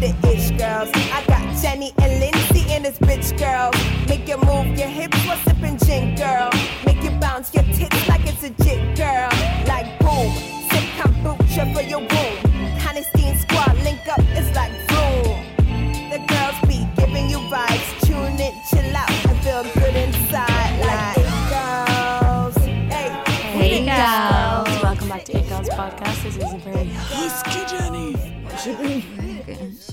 the ish girls. I got Jenny and Lindsay in this bitch girl. Make you move your hips while sipping gin, girl. Make you bounce your tits like it's a jig, girl. Like boom, sip kombucha for your womb. Honesty and squad link up, it's like boom. The girls be giving you vibes. Tune in, chill out, and feel good inside. Like it girls. Hey, we Hey the girls, welcome back to It Girls Podcast. This is a very Husky Jenny.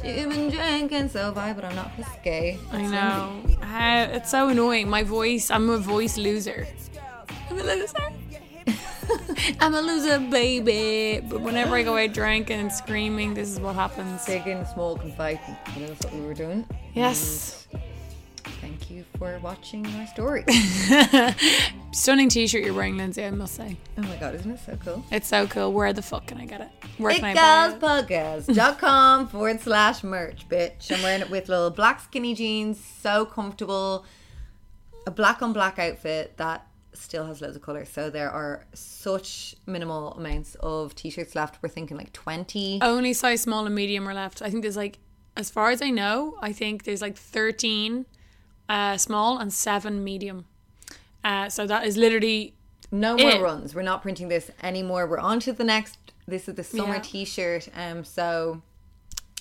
Been drinking so far, but I'm not this gay. I know. How, it's so annoying. My voice, I'm a voice loser. I'm a loser. I'm a loser, baby. But whenever I go out drinking and screaming, this is what happens. Taking, smoking, fighting. You know, that's what we were doing. Yes. Thank you for watching my story. Stunning t shirt you're wearing, Lindsay, I must say. oh my god, isn't it so cool? It's so cool. Where the fuck can I get it? Where can I buy it? itgirlspodcast.com forward slash merch, bitch. I'm wearing it with little black skinny jeans, so comfortable. A black on black outfit that still has loads of color. So there are such minimal amounts of t shirts left. We're thinking like 20. Only size small and medium are left. I think there's like, as far as I know, I think there's like 13 uh, small and seven medium. Uh, so that is literally No more it. runs. We're not printing this anymore. We're on to the next. This is the summer Yeah. t-shirt. Um, so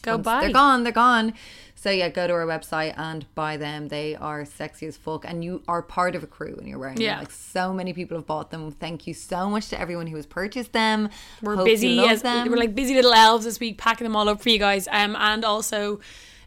go buy. They're gone. They're gone. So yeah, go to our website and buy them. They are sexy as fuck, and you are part of a crew when you're wearing Yeah. them. Like so many people have bought them. Thank you so much to everyone who has purchased them. We're Hope busy as them. we're like busy little elves this week, packing them all up for you guys. Um, and also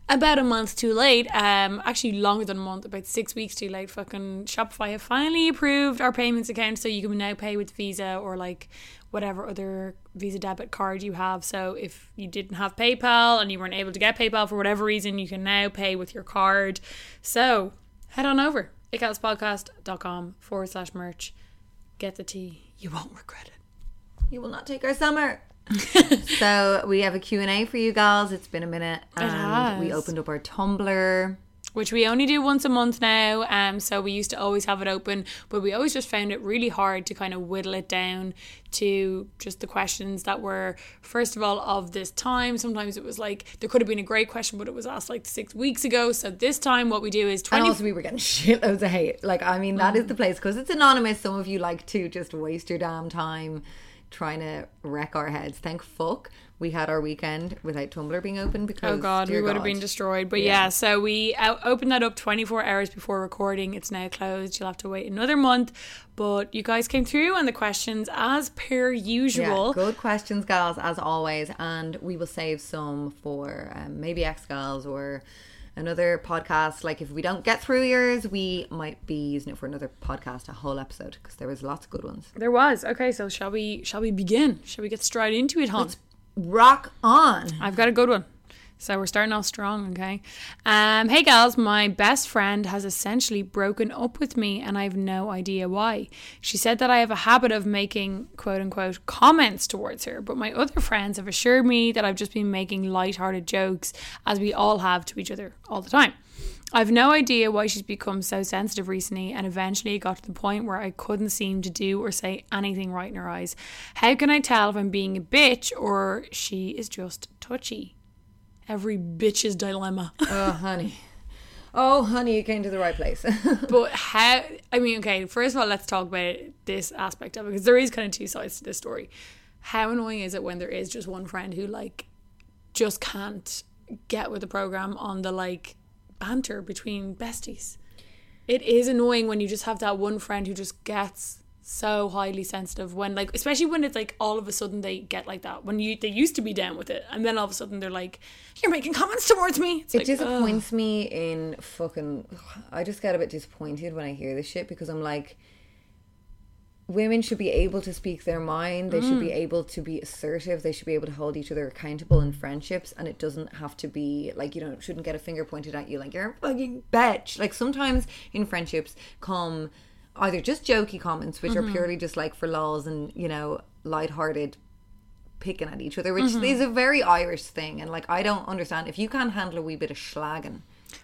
about a month too late. Um, actually longer than a month, about six weeks too late. Fucking Shopify have finally approved our payments account, so you can now pay with Visa or like whatever other Visa debit card you have. So if you didn't have PayPal and you weren't able to get PayPal for whatever reason, you can now pay with your card. So head on over icalspodcast.com forward slash merch. Get the tea. You won't regret it. you will not take our summer. so we have a Q&A for you guys. It's been a minute. And we has. opened up our Tumblr. which we only do once a month now. Um, so we used to always have it open, but we always just found it really hard to kind of whittle it down to just the questions that were, first of all, of this time. Sometimes it was like there could have been a great question, but it was asked like six weeks ago. So this time, what we do is And twenty. also, we were getting shitloads of hate. Like, I mean, that is the place because it's anonymous. Some of you like to just waste your damn time trying to wreck our heads. Thank fuck we had our weekend without Tumblr being open because Oh God, we would have been destroyed. But yeah, so we opened that up 24 hours before recording. It's now closed. You'll have to wait another month. But you guys came through and the questions, as per usual. Yeah, good questions, gals, as always. And we will save some for um, maybe X Gals or another podcast. Like, if we don't get through yours, we might be using it for another podcast, a whole episode, because there was lots of good ones. There was. Okay, so shall we shall we begin? Shall we get straight into it, hon? Rock on. I've got a good one. So we're starting off strong, okay? Um, hey gals, my best friend has essentially broken up with me and I have no idea why. She said that I have a habit of making quote unquote comments towards her, but my other friends have assured me that I've just been making light-hearted jokes as we all have to each other all the time. I've no idea why she's become so sensitive recently, and eventually got to the point where I couldn't seem to do or say anything right in her eyes. How can I tell if I'm being a bitch or she is just touchy? Every bitch's dilemma. Oh, honey. Oh, honey, you came to the right place. but how, I mean, okay, first of all, let's talk about this aspect of it because there is kind of two sides to this story. How annoying is it when there is just one friend who, like, just can't get with the program on the, like, banter between besties? It is annoying when you just have that one friend who just gets so highly sensitive when like especially when it's like all of a sudden they get like that when you they used to be down with it and then all of a sudden they're like you're making comments towards me it's It like, disappoints me in fucking. I just get a bit disappointed when I hear this shit because I'm like, women should be able to speak their mind. They should be mm. able to be assertive. They should be able to hold each other accountable in friendships, and it doesn't have to be like you know shouldn't get a finger pointed at you like you're a fucking bitch. Like sometimes in friendships come either just jokey comments, which are purely just like for lols and you know lighthearted picking at each other, which is a very Irish thing. And like, I don't understand if you can't handle a wee bit of slagging.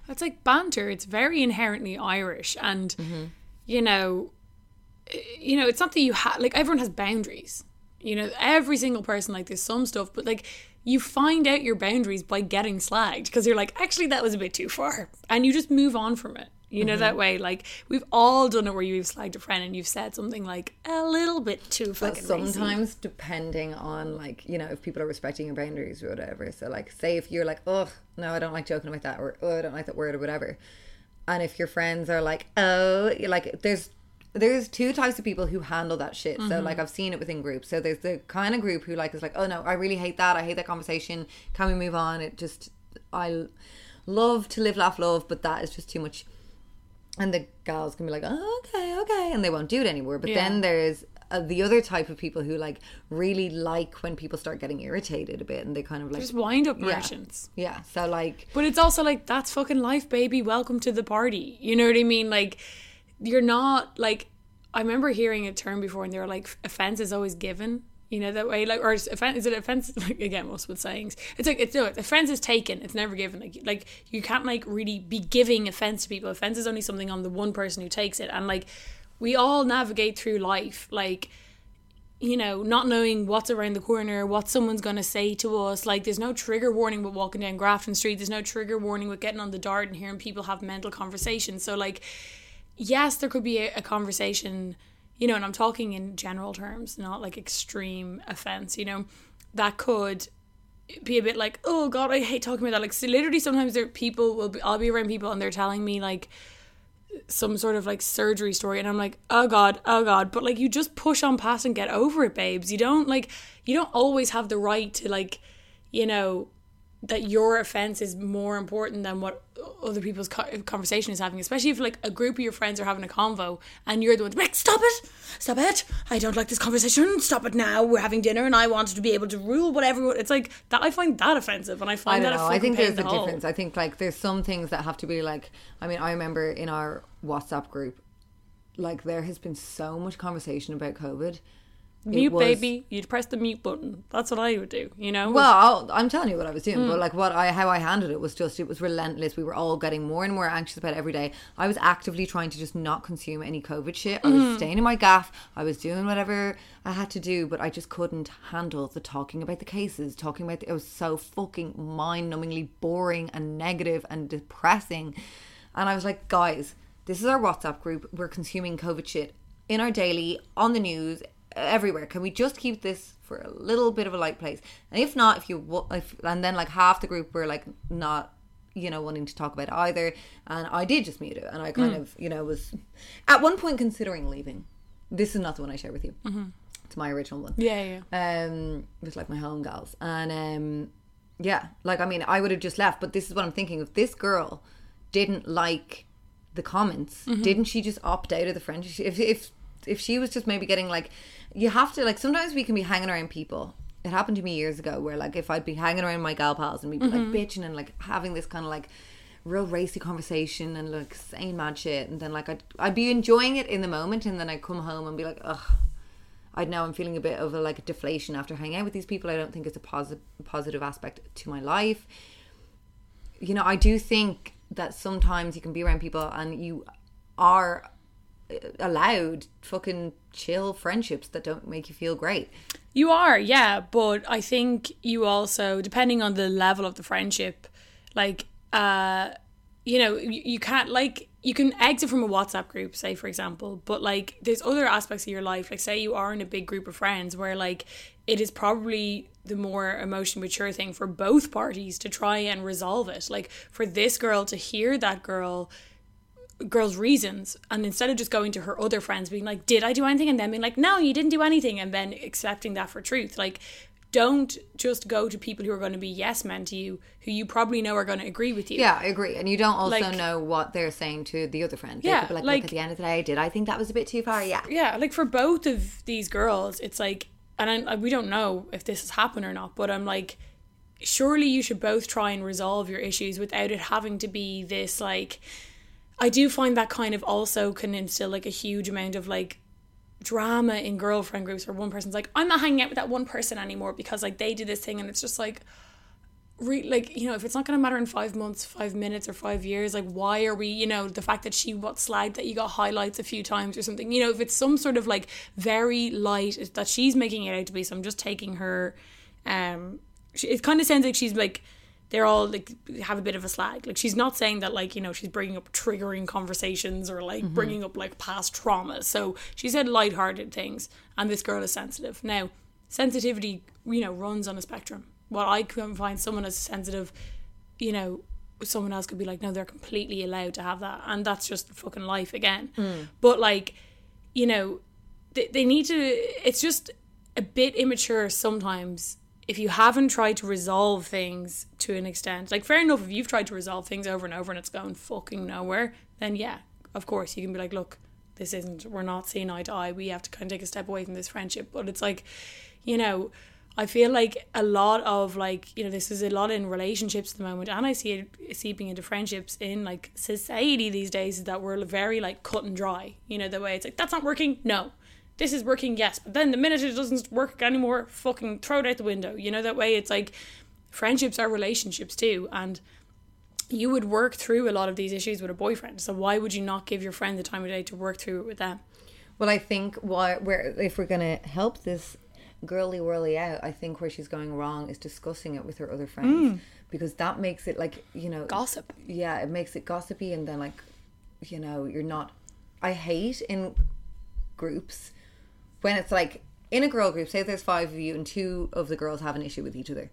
it's like banter. It's very inherently irish. And Mm-hmm. you know eh, you know it's not that you have like everyone has boundaries. You know every single person like there's some stuff but like you find out your boundaries by getting slagged because you're like actually that was a bit too far. And you just move on from it you know Mm-hmm. that way like we've all done it where you've slagged a friend and you've said something like a little bit too But fucking racy. sometimes, depending on like you know if people are respecting your boundaries or whatever. So like, say if you're like, oh no, I don't like joking about that, or oh, I don't like that word or whatever. And if your friends are like, oh, like there's there's two types of people who handle that shit. So like I've seen it within groups. So there's the kind of group who like is like, oh no, I really hate that. I hate that conversation. Can we move on? It just I love to live, laugh, love, but that is just too much. And the gals can be like, oh, okay, okay, and they won't do it anymore. But Yeah. then there's uh, the other type of people who like really like when people start getting irritated a bit, and they kind of like just wind up yeah. merchants Yeah, so like But it's also like that's fucking life, baby. Welcome to the party. You know what I mean? Like you're not like I remember hearing a term before, and they were like offense is always given. You know that way, like or is is it offense? Like, again, most with sayings, it's like it's no offense is taken. It's never given. Like like you can't like really be giving offense to people. Offense is only something on the one person who takes it, and like we all navigate through life like you know, not knowing what's around the corner, what someone's going to say to us. Like, there's no trigger warning with walking down Grafton Street. There's no trigger warning with getting on the dart and hearing people have mental conversations. So, like, yes, there could be a, a conversation, you know, and I'm talking in general terms, not like extreme offense, you know, that could be a bit like, oh God, I hate talking about that. Like, so literally, sometimes there people will be, I'll be around people and they're telling me, like, some sort of like surgery story and I'm like, oh god, oh god. But like you just push on past and get over it, babes. You don't like you don't always have the right to like, you know, that your offense is more important than what other people's co- conversation is having, especially if like a group of your friends are having a convo and you're the one to like, stop it, stop it, I don't like this conversation, stop it now. We're having dinner and I wanted to be able to rule whatever. It's like that. I find that offensive, and I I find don't that. know. I think there's a the difference. I think like there's some things that have to be like. I mean, I remember in our WhatsApp group, like there has been so much conversation about COVID. Mute, was- baby. You'd press the mute button. That's what I would do. You know. Well, I'll, I'm telling you what I was doing, Hmm. but like what I how I handled it was just it was relentless. We were all getting more and more anxious about it every day. I was actively trying to just not consume any COVID shit. I Hmm. was staying in my gaff. I was doing whatever I had to do, but I just couldn't handle the talking about the cases, talking about the, it was so fucking mind-numbingly boring and negative and depressing. And I was like, guys, this is our WhatsApp group. We're consuming COVID shit in our daily, on the news, everywhere. Can we just keep this for a little bit of a light place? And if not, if you if and then like half the group were like not you know wanting to talk about it either, and I did just mute it, and I kind of you know was at one point considering leaving. This is not the one I share with you. It's my original one yeah, yeah. um with like my home gals and um yeah like i mean i would have just left but this is what i'm thinking if this girl didn't like the comments didn't she just opt out of the friendship if if if she was just maybe getting like you have to like sometimes we can be hanging around people it happened to me years ago where like if i'd be hanging around my gal pals and we'd be like mm-hmm. bitching and like having this kind of like real racy conversation and like saying mad shit and then like I'd, I'd be enjoying it in the moment and then I'd come home and be like ugh I'd know I'm feeling a bit of a like deflation after hanging out with these people. I don't think it's a positive positive aspect to my life. You know, I do think that sometimes you can be around people and you are allowed fucking chill friendships that don't make you feel great. You are, yeah, but I think you also, depending on the level of the friendship, like, uh, you know, you, you can't like you can exit from a WhatsApp group, say for example, but like there's other aspects of your life, like say you are in a big group of friends where like it is probably the more emotion mature thing for both parties to try and resolve it. Like for this girl to hear that girl girl's reasons and instead of just going to her other friends being like did i do anything and then being like no you didn't do anything and then accepting that for truth like don't just go to people who are going to be yes men to you who you probably know are going to agree with you Yeah, I agree. And you don't also Like- know what they're saying to the other friend. Yeah, like, like- at the end of the day, did I think that was a bit too far? Yeah. yeah like for both of these girls it's like and I, we don't know if this has happened or not but i'm like surely you should both try and resolve your issues without it having to be this like i do find that kind of also can instill like a huge amount of like drama in girlfriend groups where one person's like i'm not hanging out with that one person anymore because like they did this thing and it's just like re- like you know if it's not going to matter in five months five minutes or five years like why are we you know the fact that she what slagged that you got highlights a few times or something you know if it's some sort of like very light that she's making it out to be so i'm just taking her um she, it kind of sounds like she's like they're all like have a bit of a slag. Like she's not saying that like you know she's bringing up triggering conversations or like mm-hmm. bringing up like past trauma. So she said light-hearted things and this girl is sensitive. Now sensitivity you know runs on a spectrum. While i can find someone as sensitive you know someone else could be like no they're completely allowed to have that. And that's just fucking life again. Mm. But like you know they, they need to it's just a bit immature sometimes if you haven't tried to resolve things to an extent like fair enough if you've tried to resolve things over and over and it's going fucking nowhere then yeah of course you can be like look this isn't we're not seeing eye to eye we have to kind of take a step away from this friendship but it's like you know I feel like a lot of like you know this is a lot in relationships at the moment, and I see it seeping into friendships in like society these days. Is that we're very like cut and dry. You know the way it's like that's not working. No, this is working. Yes, but then the minute it doesn't work anymore, fucking throw it out the window. You know that way it's like friendships are relationships too, and you would work through a lot of these issues with a boyfriend. So why would you not give your friend the time of day to work through it with them? Well, I think why where if we're gonna help this girly whirly out, I think where she's going wrong is discussing it with her other friends mm. because that makes it like you know Gossip. Yeah, it makes it gossipy, and then like you know you're not. I hate in groups when it's like in a girl group. Say there's five of you, and two of the girls have an issue with each other.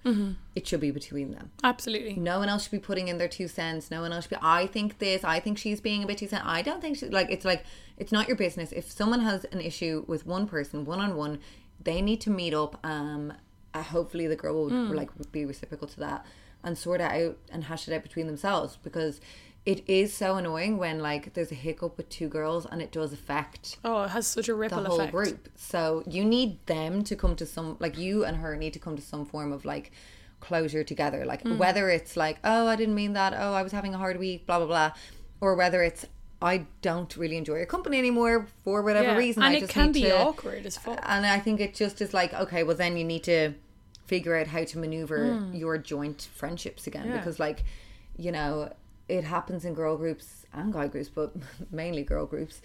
It should be between them. Absolutely. No one else should be putting in their two cents. No one else should be. I think this. I think she's being a bit too cent. I don't think she like. It's like it's not your business. If someone has an issue with one person, one on one, they need to meet up. Um, uh, hopefully the girl will like be reciprocal to that and sort it out and hash it out between themselves because it is so annoying when like there's a hiccup with two girls and it does affect Oh, it has such a ripple the whole effect. group. So you need them to come to some like you and her need to come to some form of like closure together. Like Mm. whether it's like, oh, I didn't mean that. Oh, I was having a hard week. Blah blah blah, or whether it's I don't really enjoy your company anymore for whatever Yeah, reason. and I it just can be to- awkward as fuck. And I think it just is like, okay, well then you need to figure out how to maneuver your joint friendships again. Yeah. because like, you know, it happens in girl groups and guy groups, but mainly girl groups.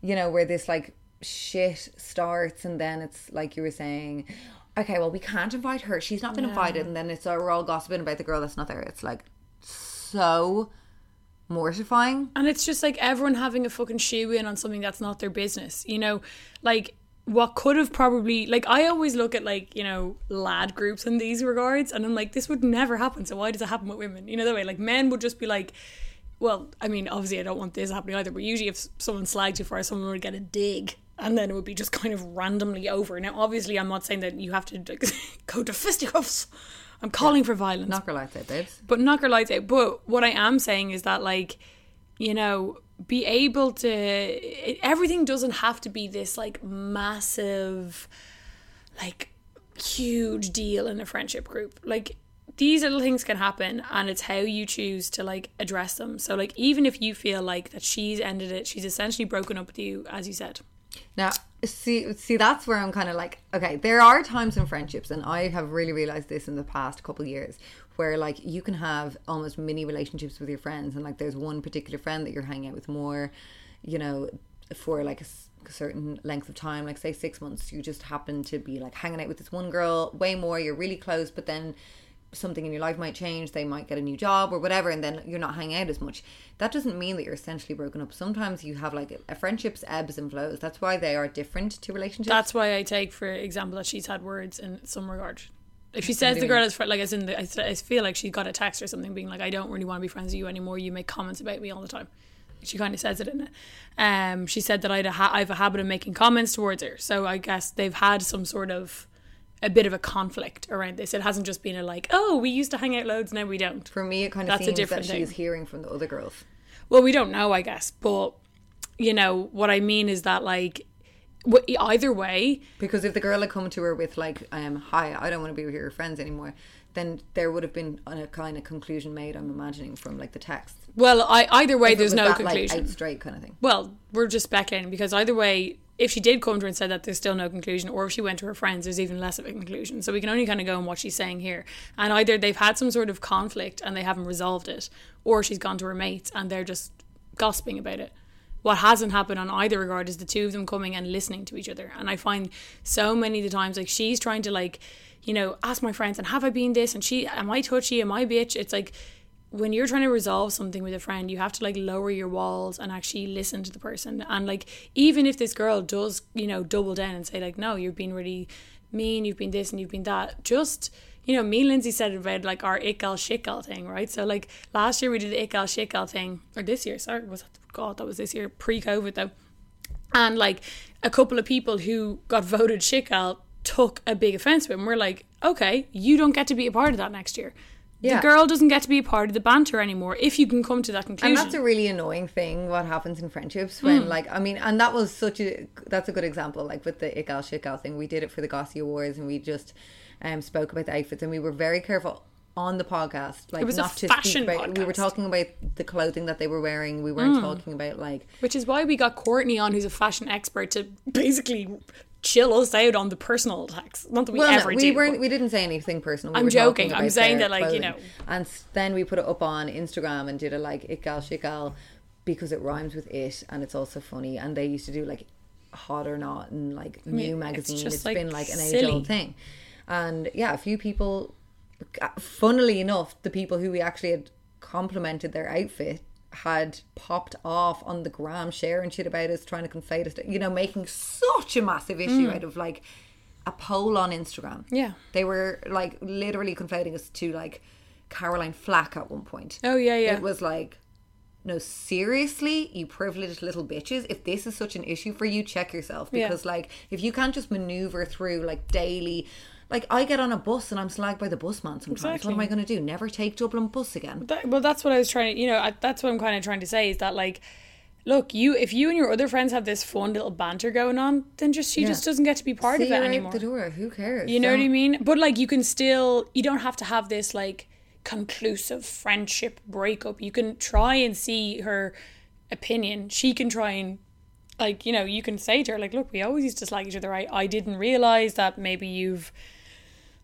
You know, where this like shit starts and then it's like you were saying, okay, well we can't invite her. She's not been invited, and then it's uh, we're all gossiping about the girl that's not there. It's like so mortifying. And it's just like everyone having a fucking shoe in on something that's not their business. You know, like what could have probably like I always look at like, you know, lad groups in these regards and I'm like, this would never happen. So why does it happen with women? You know the way? Like men would just be like well, I mean, obviously I don't want this happening either, but usually if someone slagged you for it, someone would get a dig and then it would be just kind of randomly over. Now obviously I'm not saying that you have to like, go to fisticuffs. I'm calling for violence Knock her lights out, babes. but knock her lights out. But what I am saying is that, like, you know, be able to. It, everything doesn't have to be this like massive, like, huge deal in a friendship group. Like, these little things can happen, and it's how you choose to like address them. So, like, even if you feel like that she's ended it, she's essentially broken up with you, as you said. Now, see, see, that's where I'm kind of like, okay, there are times in friendships, and I have really realized this in the past couple years, where like you can have almost mini relationships with your friends, and like there's one particular friend that you're hanging out with more, you know, for like a certain length of time, like say six months, you just happen to be like hanging out with this one girl way more, you're really close, but then something in your life might change. They might get a new job or whatever and then you're not hanging out as much. That doesn't mean that you're essentially broken up. Sometimes you have like a friendship's ebbs and flows. That's why they are different to relationships. That's why I take, for example, that she's had words in some regard. If she says the girl is fr- like, as in, the, I, I feel like she got a text or something being like, "I don't really want to be friends with you anymore. You make comments about me all the time." She kind of says it in it. Um, she said that I'd a ha- I have a habit of making comments towards her. So I guess they've had some sort of a bit of a conflict around this. It hasn't just been a like, oh, we used to hang out loads, now we don't. For me, it kind of That's a seems different that thing. she's hearing from the other girls. Well, we don't know, I guess, but you know what I mean is that like, either way, Because if the girl had come to her with like, um, "Hi, I don't want to be with your friends anymore," then there would have been a kind of conclusion made. I'm imagining from like the text. well, I either way, If there's no that, conclusion. Like, out straight kind of thing. Well, we're just speculating because either way, if she did come to her and said that there's still no conclusion, or if she went to her friends, there's even less of a conclusion. So we can only kind of go on what she's saying here. And either they've had some sort of conflict and they haven't resolved it, or she's gone to her mates and they're just gossiping about it. What hasn't happened on either regard is the two of them coming and listening to each other. And I find so many of the times like she's trying to like, you know, ask my friends and have I been this and she am I touchy, am I bitch? It's like when you're trying to resolve something with a friend, you have to like lower your walls and actually listen to the person. And like, even if this girl does, you know, double down and say like, no, you've been really mean, you've been this and you've been that, just, you know, me and Lindsay said about like our shit gal thing, right? So like last year we did the shit gal thing, or this year, sorry, was that, God, that was this year, pre-COVID though. And like a couple of people who got voted shit gal took a big offense to it. And we're like, okay, you don't get to be a part of that next year. Yeah. The girl doesn't get to be a part of the banter anymore if you can come to that conclusion. And that's a really annoying thing. What happens in friendships when, hmm. like, I mean, and that was such a that's a good example. Like with the Igal Shikal thing, we did it for the Gossy Awards, and we just um spoke about the outfits, and we were very careful on the podcast, like was a not to fashion speak about. We were talking about the clothing that they were wearing. We weren't talking about like Which is why we got Courtney on, who's a fashion expert, to basically chill us out on the personal attacks. Not that we well, no, ever we do. weren't. We didn't say anything personal. We I'm were joking. I'm saying that, like, you know. And then we put it up on Instagram and did a like Ikal Shikal because it rhymes with it and it's also funny. And they used to do like Hot or Not and like mean, New it's magazine. just, it's like, been like an age old thing. And yeah, a few people. Funnily enough, the people who we actually had complimented their outfit had popped off on the gram sharing shit about us, trying to conflate us, you know, making such a massive issue Mm. out of like a poll on Instagram. Yeah. They were like literally conflating us to like Caroline Flack at one point. Oh, yeah, yeah. It was like, no, seriously, you privileged little bitches. If this is such an issue for you, check yourself. Yeah. Because like if you can't just maneuver through like daily like I get on a bus and I'm slagged by the busman sometimes. Exactly. What am I gonna do? Never take Dublin bus again. That, well, that's what I was trying to, you know, I, that's what I'm kind of trying to say is that, like, look, you, if you and your other friends have this fun little banter going on, then just, she Yeah. just doesn't get to be part See of it anymore. the door. Who cares? You know what I mean? But like you can still you don't have to have this like conclusive friendship breakup. You can try and see her opinion. She can try and like, you know, you can say to her, like, look, we always used to slag each other. I, I didn't realise that maybe you've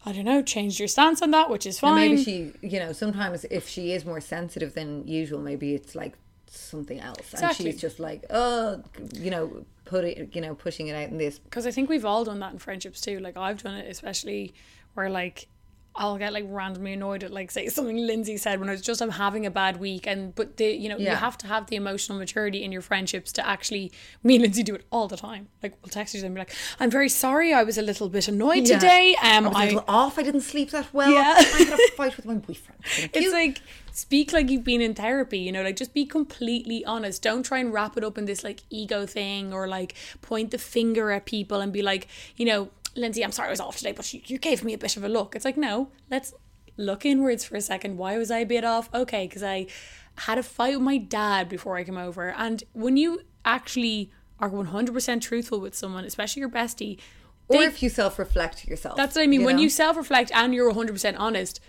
I don't know, changed your stance on that, which is And fine. maybe she, you know, sometimes if she is more sensitive than usual, maybe it's like something else, Exactly. and she's just like, oh, you know, put it, you know, pushing it out in this. because I think we've all done that in friendships too. Like I've done it, especially where like I'll get like randomly annoyed at like say something Lindsay said when I was just I'm having a bad week, and but the you know you have to have the emotional maturity in your friendships to actually. Me and Lindsay do it all the time. Like we'll text each other and be like, "I'm very sorry, I was a little bit annoyed Yeah. today. Um, I was a I." little off. I didn't sleep that well. Yeah. I had a fight with my boyfriend. Thank It's you. like speak like you've been in therapy, you know, like just be completely honest. Don't try and wrap it up in this like ego thing or like point the finger at people and be like, you know, Lindsay, I'm sorry I was off today, but you, you gave me a bit of a look. It's like, no, let's look inwards for a second. Why was I a bit off? Okay, because I had a fight with my dad before I came over. And when you actually are 100% truthful with someone, especially your bestie, or if you self-reflect yourself. that's what I mean. when know? you self reflect and you're 100% honest,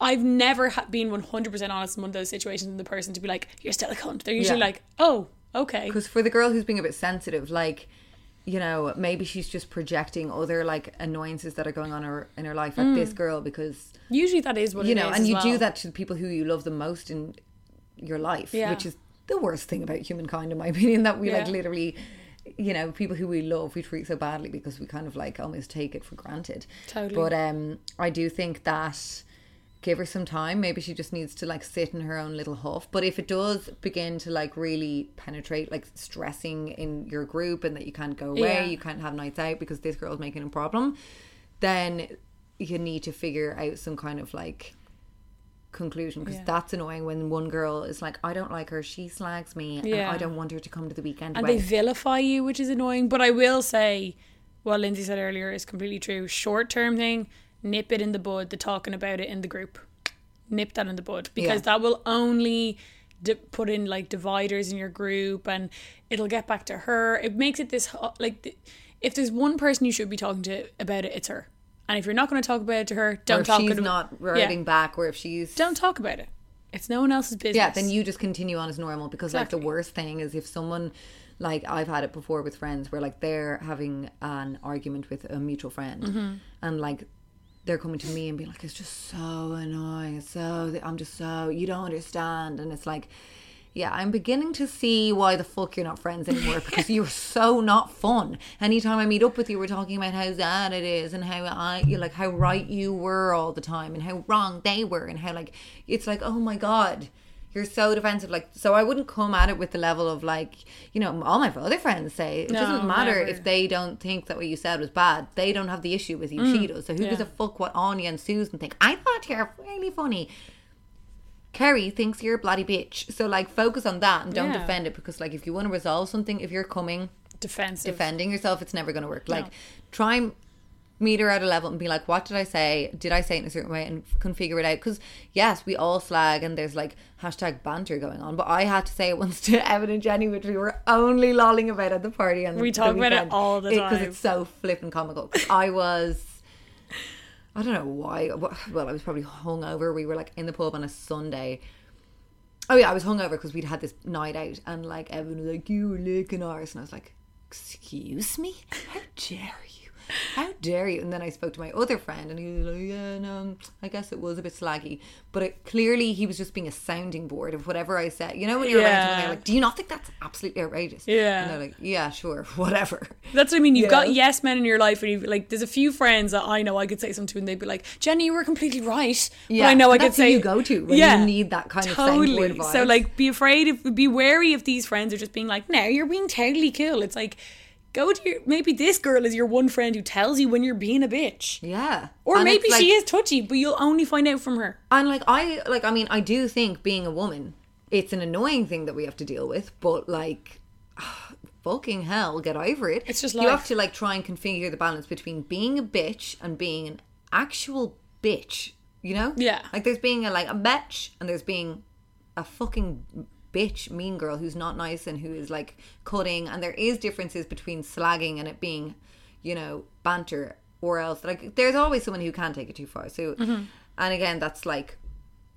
I've never ha- been 100% honest in one of those situations and the person to be like, you're still a cunt. They're usually Yeah. like, oh, okay. Because for the girl who's being a bit sensitive, like, you know, maybe she's just projecting other like annoyances that are going on in her, in her life at this girl because Usually that is what you know, and you well. do that to the people who you love the most in your life, Yeah. which is the worst thing about humankind, in my opinion. That we like literally, you know, people who we love, we treat so badly because we kind of like almost take it for granted. Totally. But um, I do think that give her some time. Maybe she just needs to like sit in her own little huff. But if it does begin to like really penetrate, like stressing in your group, and that you can't go away, Yeah. you can't have nights out because this girl's making a problem, then you need to figure out some kind of like conclusion because Yeah. that's annoying when one girl is like, I don't like her, she slags me, and Yeah. I don't want her to come to the weekend. and away. they vilify you, which is annoying. But I will say, what Lindsay said earlier is completely true. Short term thing, nip it in the bud. The talking about it in the group, nip that in the bud because Yeah. that will only di- put in like dividers in your group, and it'll get back to her. It makes it this like if there's one person you should be talking to about it, it's her. And if you're not going to talk about it to her, don't if talk she's not yeah. writing back, or if she's Don't talk about it. It's no one else's business. yeah, then you just continue on as normal because like the worst thing is if someone like I've had it before with friends where like they're having an argument with a mutual friend Mm-hmm. and like they're coming to me and being like it's just so annoying. It's so I'm just so you don't understand. And it's like yeah I'm beginning to see why the fuck you're not friends anymore because you're so not fun. Anytime I meet up with you we're talking about how sad it is and how I you like how right you were all the time and how wrong they were and how like it's like oh my god you're so defensive like so i wouldn't come at it with the level of like you know all my other friends say it No, doesn't matter never. if they don't think that what you said was bad they don't have the issue with you she does so who gives Mm, a fuck what anya and susan think i thought you're really funny Kerry thinks you're a bloody bitch. So like focus on that and don't Yeah. defend it because like if you want to resolve something, if you're coming defensive. defending yourself, it's never going to work. Like, No. try and meet her at a level and be like, what did I say? Did I say it in a certain way? And can figure it out. Because, yes, we all slag and there's like hashtag banter going on. But I had to say it once to Evan and Jenny, which we were only lolling about at the party. And We talk about it all the time. Because time. it's so flippin' comical. I was. I don't know why. Well, I was probably hungover. We were like in the pub on a Sunday. Oh yeah, I was hungover because we'd had this night out, and like Evan was like, "You were licking ours," and I was like, "Excuse me? How dare you? How dare you?" And then I spoke to my other friend, and he was like, "Yeah, no, um, I guess it was a bit slaggy, but it, clearly he was just being a sounding board of whatever I said. You know, when you're around they're like, "Do you not think that's absolutely outrageous?" Yeah. and they're like, "Yeah, sure, whatever." That's what I mean. You've You got know? yes men in your life, and you've like. There's a few friends that I know I could say something to, and they'd be like, "Jenny, you were completely right." Yeah, but I know I could say you go to when you need that kind of soundboard vibes. So like, be afraid if be wary if these friends are just being like, "No, you're being totally cool." It's like, go to your maybe this girl is your one friend who tells you when you're being a bitch, Yeah, or And maybe it's she is touchy, but you'll only find out from her. And like I like I mean I do think being a woman it's an annoying thing that we have to deal with, but like fucking hell, get over it. It's just you have to like try and configure the balance between being a bitch and being an actual bitch, you know? Yeah. Like there's being a like a bitch and there's being a fucking bitch mean girl who's not nice and who is like cutting. And there is differences between slagging and it being you know banter or else like there's always someone who can take it too far. So Mm-hmm. and again that's like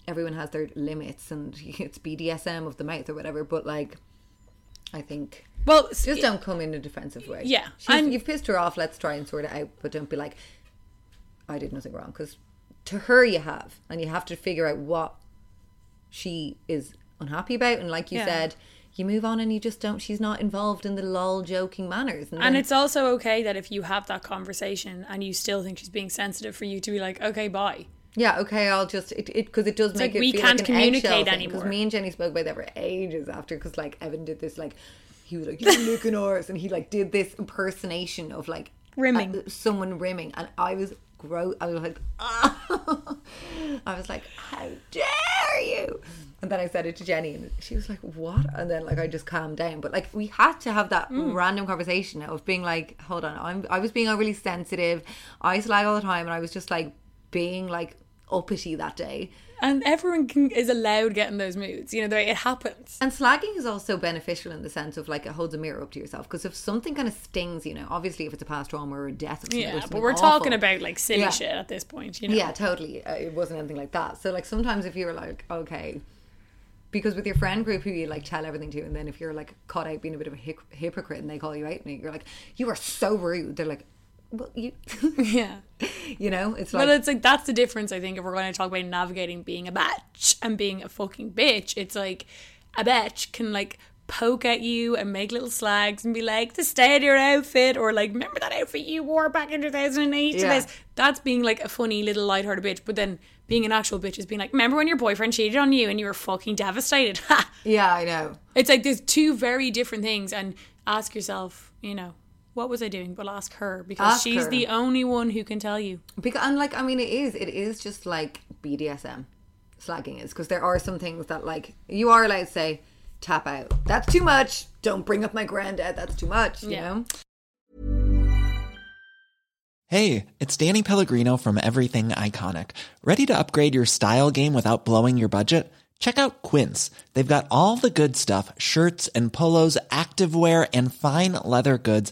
everyone has their limits and it's BDSM of the mouth or whatever. But like I think Well, just don't come in a defensive way. Yeah, and- you've pissed her off let's try and sort it out but don't be like I did nothing wrong. Because to her you have and you have to figure out what she is unhappy about and like you Yeah. said you move on and you just don't she's not involved in the lol joking manners and, And it's also okay that if you have that conversation and you still think she's being sensitive, for you to be like, okay, bye. yeah okay I'll just it because it, does make like it we feel can't like an communicate because me and Jenny spoke about that for ages after because like Evan did this like he was like you're looking ours and he like did this impersonation of like Rimming. uh, someone rimming and I was gross I was like ah. I was like how dare and then I said it to Jenny and she was like what and then like I just calmed down but like we had to have that Mm. random conversation of being like hold on I'm I was being overly sensitive I slag all the time and I was just like being like uppity that day And everyone can, is allowed getting those moods. You know, they- it happens. And slagging is also beneficial in the sense of like it holds a mirror up to yourself because if something kind of stings, you know, obviously if it's a past trauma or a death, or Yeah, but we're awful- talking about like silly Yeah. shit at this point. You know. Yeah, totally. Uh, it wasn't anything like that. So like sometimes if you're like okay, because with your friend group who you like tell everything to, and then if you're like caught out being a bit of a hypocrite and they call you out and you're like you are so rude, they're like, well you, Yeah. you know, it's like Well, it's like that's the difference. I think if we're going to talk about navigating being a bitch and being a fucking bitch, it's like a bitch can like poke at you and make little slags and be like, "The stay of your outfit," or like, "Remember that outfit you wore back in 2008?" to Yeah. this. That's being like a funny little lighthearted bitch. But then being an actual bitch is being like, "Remember when your boyfriend cheated on you and you were fucking devastated?" Yeah, I know. It's like there's two very different things, and ask yourself, you know, what was I doing? But ask her because Ask she's her. the only one who can tell you. Because and like I mean, it is it is just like BDSM. slagging is because there are some things that like you are allowed to say tap out. That's too much. Don't bring up my granddad. That's too much. You Yeah. know. Hey, it's Danny Pellegrino from Everything Iconic. Ready to upgrade your style game without blowing your budget? Check out Quince. They've got all the good stuff shirts and polos, activewear, and fine leather goods,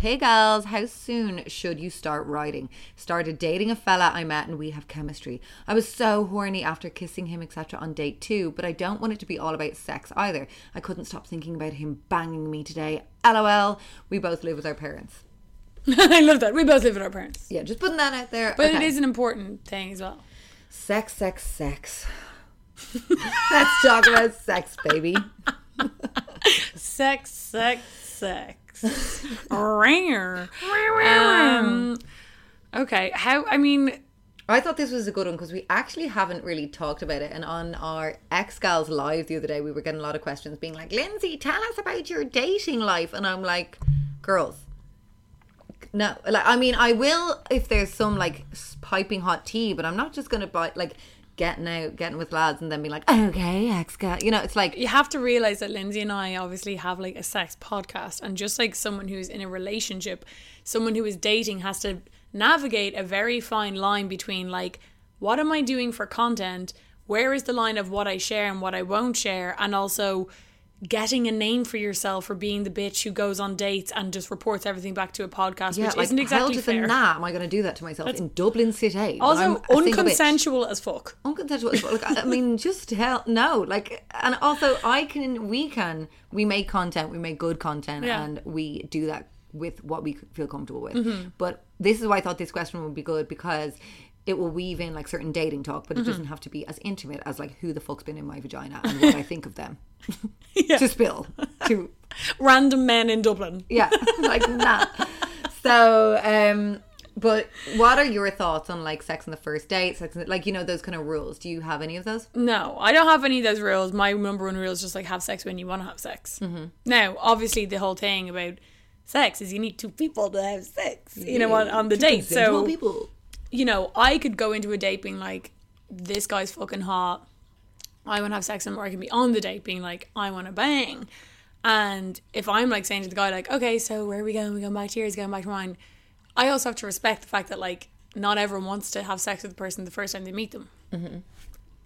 Hey girls, how soon should you start writing? Started dating a fella I met and we have chemistry. I was so horny after kissing him, etc. on date two, but I don't want it to be all about sex either. I couldn't stop thinking about him banging me today. LOL. We both live with our parents. I love that. We both live with our parents. Yeah, just putting that out there. But it Okay. is an important thing as well. sex, sex, sex. Let's talk about sex, baby. Sex, sex, sex. Rare. um, okay. How, I mean, I thought this was a good one because we actually haven't really talked about it. And on our ex gals live the other day, we were getting a lot of questions being like, Lindsay, tell us about your dating life. And I'm like, girls, no. Like, I mean, I will if there's some like piping hot tea, but I'm not just going to buy like getting out, getting with lads and then be like, oh, okay, ex gal. You know, it's like, you have to realize that Lindsay and I obviously have like a sex podcast, and just like someone who's in a relationship, someone who is dating has to navigate a very fine line between like, what am I doing for content? Where is the line of what I share and what I won't share? And also getting a name for yourself for being the bitch who goes on dates and just reports everything back to a podcast, yeah, which like, isn't exactly how fair. nah am I going to do that to myself in Dublin City? Also, unconsensual as fuck. unconsensual as well. Like, I mean, just hell no. Like, and also, I can, we can, we make content, we make good content, Yeah. and we do that with what we feel comfortable with. Mm-hmm. But this is why I thought this question would be good because it will weave in like certain dating talk, but it Mm-hmm. doesn't have to be as intimate as like who the fuck's been in my vagina and what I think of them. to spill to Random men in Dublin. yeah like nah so um but what are your thoughts on like sex on the first date sex like you know those kind of rules do you have any of those No, I don't have any of those rules. My number one rule is just like have sex when you want to have sex. Mm-hmm. Now, obviously, the whole thing about sex is you need two people to have sex, you know, on, on the date. So, people you know, I could go into a date being like, this guy's fucking hot. I want to have sex and or I can be on the date being like, I want to bang. And if I'm like saying to the guy, like, okay, so where are we going? we going back to yours, going back to mine. I also have to respect the fact that like not everyone wants to have sex with the person the first time they meet them, mm-hmm.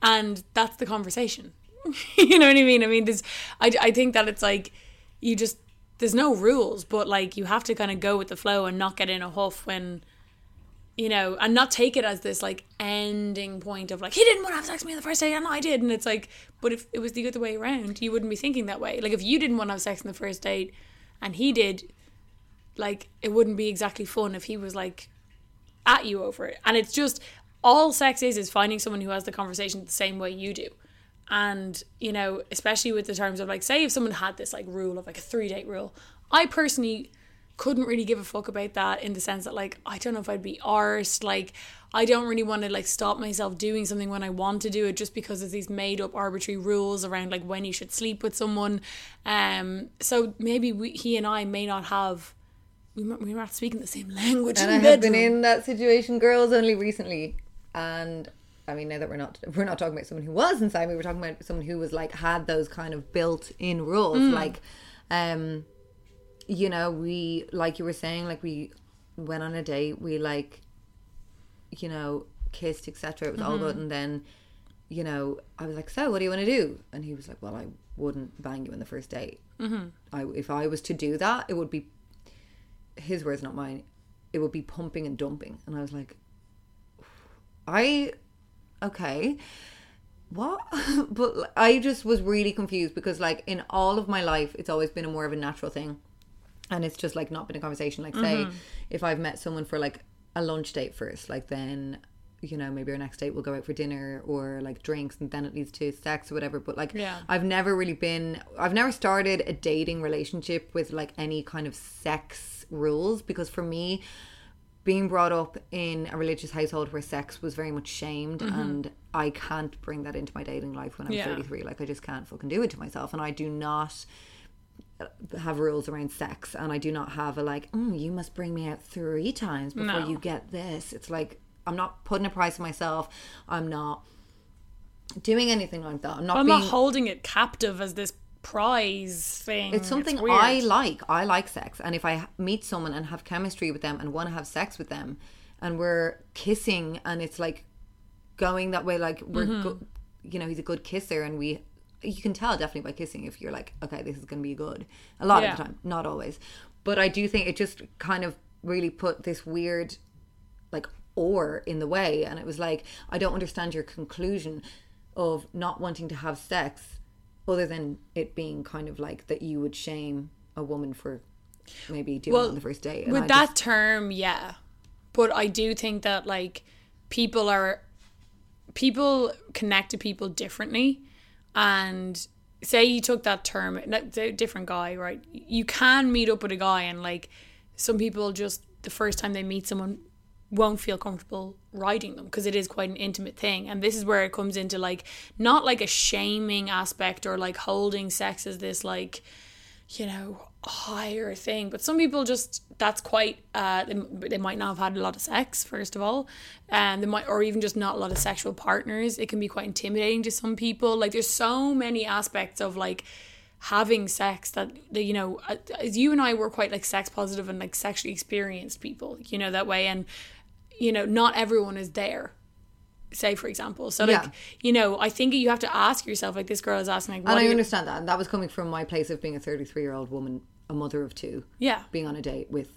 and that's the conversation. you know what I mean? I mean, there's, I, I think that it's like you just there's no rules, but like you have to kind of go with the flow and not get in a huff when you know, and not take it as this like ending point of like he didn't want to have sex with me on the first date and I did, and it's like, but if it was the other way around, you wouldn't be thinking that way. Like if you didn't want to have sex on the first date, and he did, like it wouldn't be exactly fun if he was like at you over it. And it's just all sex is is finding someone who has the conversation the same way you do. And, you know, especially with the terms of like say if someone had this like rule of like a three date rule, I personally couldn't really give a fuck about that in the sense that like I don't know if I'd be arsed, like I don't really want to like stop myself doing something when I want to do it just because of these made up arbitrary rules around like when you should sleep with someone. Um so maybe we, he and I may not have we might- we're not speaking the same language and in I have been in that situation, girls, only recently. And I mean, now that we're not we're not talking about someone who was inside we were talking about someone who was like had those kind of built-in rules, Mm. like, um, you know, we like you were saying, like we went on a date, we like, you know, kissed, etc. It was all Mm-hmm. good, and then, you know, I was like, so what do you want to do? And he was like, well, I wouldn't bang you on the first date. Mm-hmm. I, if I was to do that, it would be his words, not mine. It would be pumping and dumping, and I was like, I okay what but i just was really confused because like in all of my life it's always been a more of a natural thing and it's just like not been a conversation. Like say mm-hmm. if i've met someone for like a lunch date first like then you know maybe our next date we'll go out for dinner or like drinks and then it leads to sex or whatever. But like Yeah. i've never really been i've never started a dating relationship with like any kind of sex rules because for me being brought up in a religious household where sex was very much shamed mm-hmm. and I can't bring that into my dating life when I'm Yeah. 33 like I just can't fucking do it to myself. And I do not have rules around sex and I do not have a like mm, you must bring me out three times before No. you get this it's like I'm not putting a price on myself I'm not doing anything like that I'm not I'm being not holding it captive as this prize thing. it's something weird. I like. I like sex, and if I meet someone and have chemistry with them and want to have sex with them, and we're kissing, and it's like going that way, like we're, Mm-hmm. go- you know, he's a good kisser, and we, you can tell definitely by kissing if you're like, okay, this is going to be good. A lot Yeah. of the time, not always, but I do think it just kind of really put this weird, like, or in the way, and it was like, I don't understand your conclusion of not wanting to have sex other than it being kind of like that you would shame a woman for maybe doing it on the first date. And with I that just- term, yeah. But I do think that like people are people connect to people differently, and say you took that term, a different guy, right? You can meet up with a guy, and like some people just the first time they meet someone won't feel comfortable riding them because it is quite an intimate thing and this is where it comes into like not like a shaming aspect or like holding sex as this like you know higher thing. But some people just that's quite uh they, they might not have had a lot of sex first of all. And they might or even just not a lot of sexual partners. It can be quite intimidating to some people. Like there's so many aspects of like having sex that, that you know uh, as you and I were quite like sex positive and like sexually experienced people you know that way. And you know not everyone is there say for example so like Yeah. you know I think you have to ask yourself like this girl is asking like and I understand that. And that was coming from my place of being a 33 year old woman, a mother of two, yeah being on a date with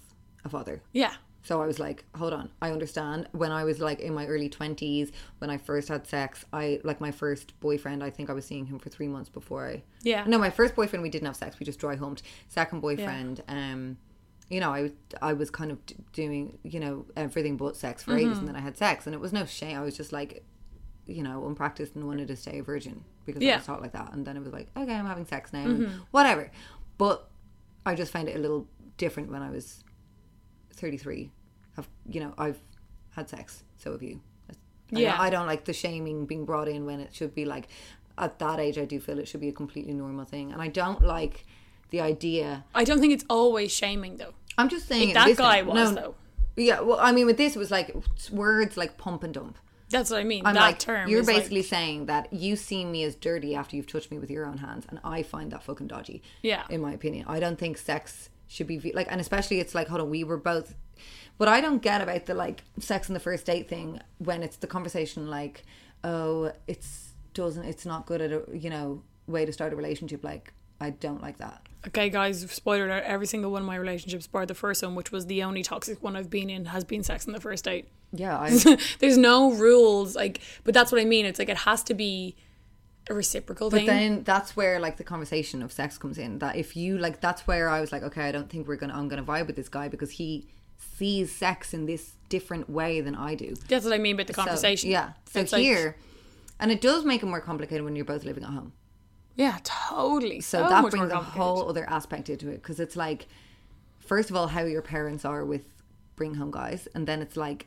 a father. yeah So I was like, hold on, I understand. When I was like in my early 20s, when I first had sex, I like my first boyfriend, I think I was seeing him for three months before I. Yeah. No, my first boyfriend, we didn't have sex. We just dry humped. Second boyfriend, um, you know, I, was- I was kind of doing, you know, everything but sex for ages. And mm-hmm. then I had sex. And it was no shame. I was just like, you know, unpracticed and wanted to stay a virgin because I Yeah. was taught like that. And then it was like, okay, I'm having sex now. and mm-hmm. Whatever. But I just found it a little different when I was 33 have you know i've had sex so have you I Yeah. don't, I don't like the shaming being brought in when it should be like at that age i do feel it should be a completely normal thing and i don't like the idea I don't think it's always shaming though i'm just saying Like in that this guy was, no, though. yeah well i mean with this it was like words like pump and dump that's what I mean I'm that like, term you're is, like- basically saying that you see me as dirty after you've touched me with your own hands, and I find that fucking dodgy. Yeah. in my opinion, I don't think sex should be like, and especially it's like, hold on, we were both. What I don't get about the like sex on the first date thing when it's the conversation like, oh, it's doesn't, it's not good at a you know way to start a relationship. Like, I don't like that. Okay, guys, spoiler alert, every single one of my relationships, bar the first one, which was the only toxic one I've been in, has been sex on the first date. Yeah, I, There's no rules, like, but that's what I mean. It's like it has to be a reciprocal But thing. then that's where like the conversation of sex comes in. That if you like, that's where I was like, okay, I don't think we're gonna. I'm gonna vibe with this guy because he sees sex in this different way than I do. that's what I mean by the So, conversation. yeah. So It's like- here, and it does make it more complicated when you're both living at home. Yeah, totally. So, So, that brings a whole other aspect into it because it's like, first of all, how your parents are with bring home guys, and then it's like.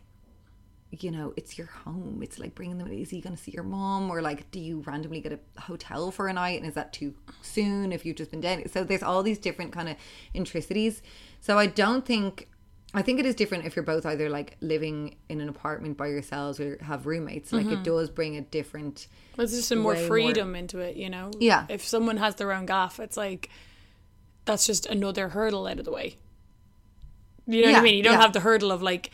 You know, it's your home. It's like bringing them. Is he going to see your mom, or like, do you randomly get a hotel for a night, and is that too soon if you've just been dating? So there's all these different kind of intricacies. So I don't think. I think it is different if you're both either like living in an apartment by yourselves or have roommates. Like it mm-hmm. does bring a different. There's just some more way more- freedom into it, you know? Yeah. If someone has their own gaff, it's like, that's just another hurdle out of the way. You know what I mean? You don't yeah. have the hurdle of like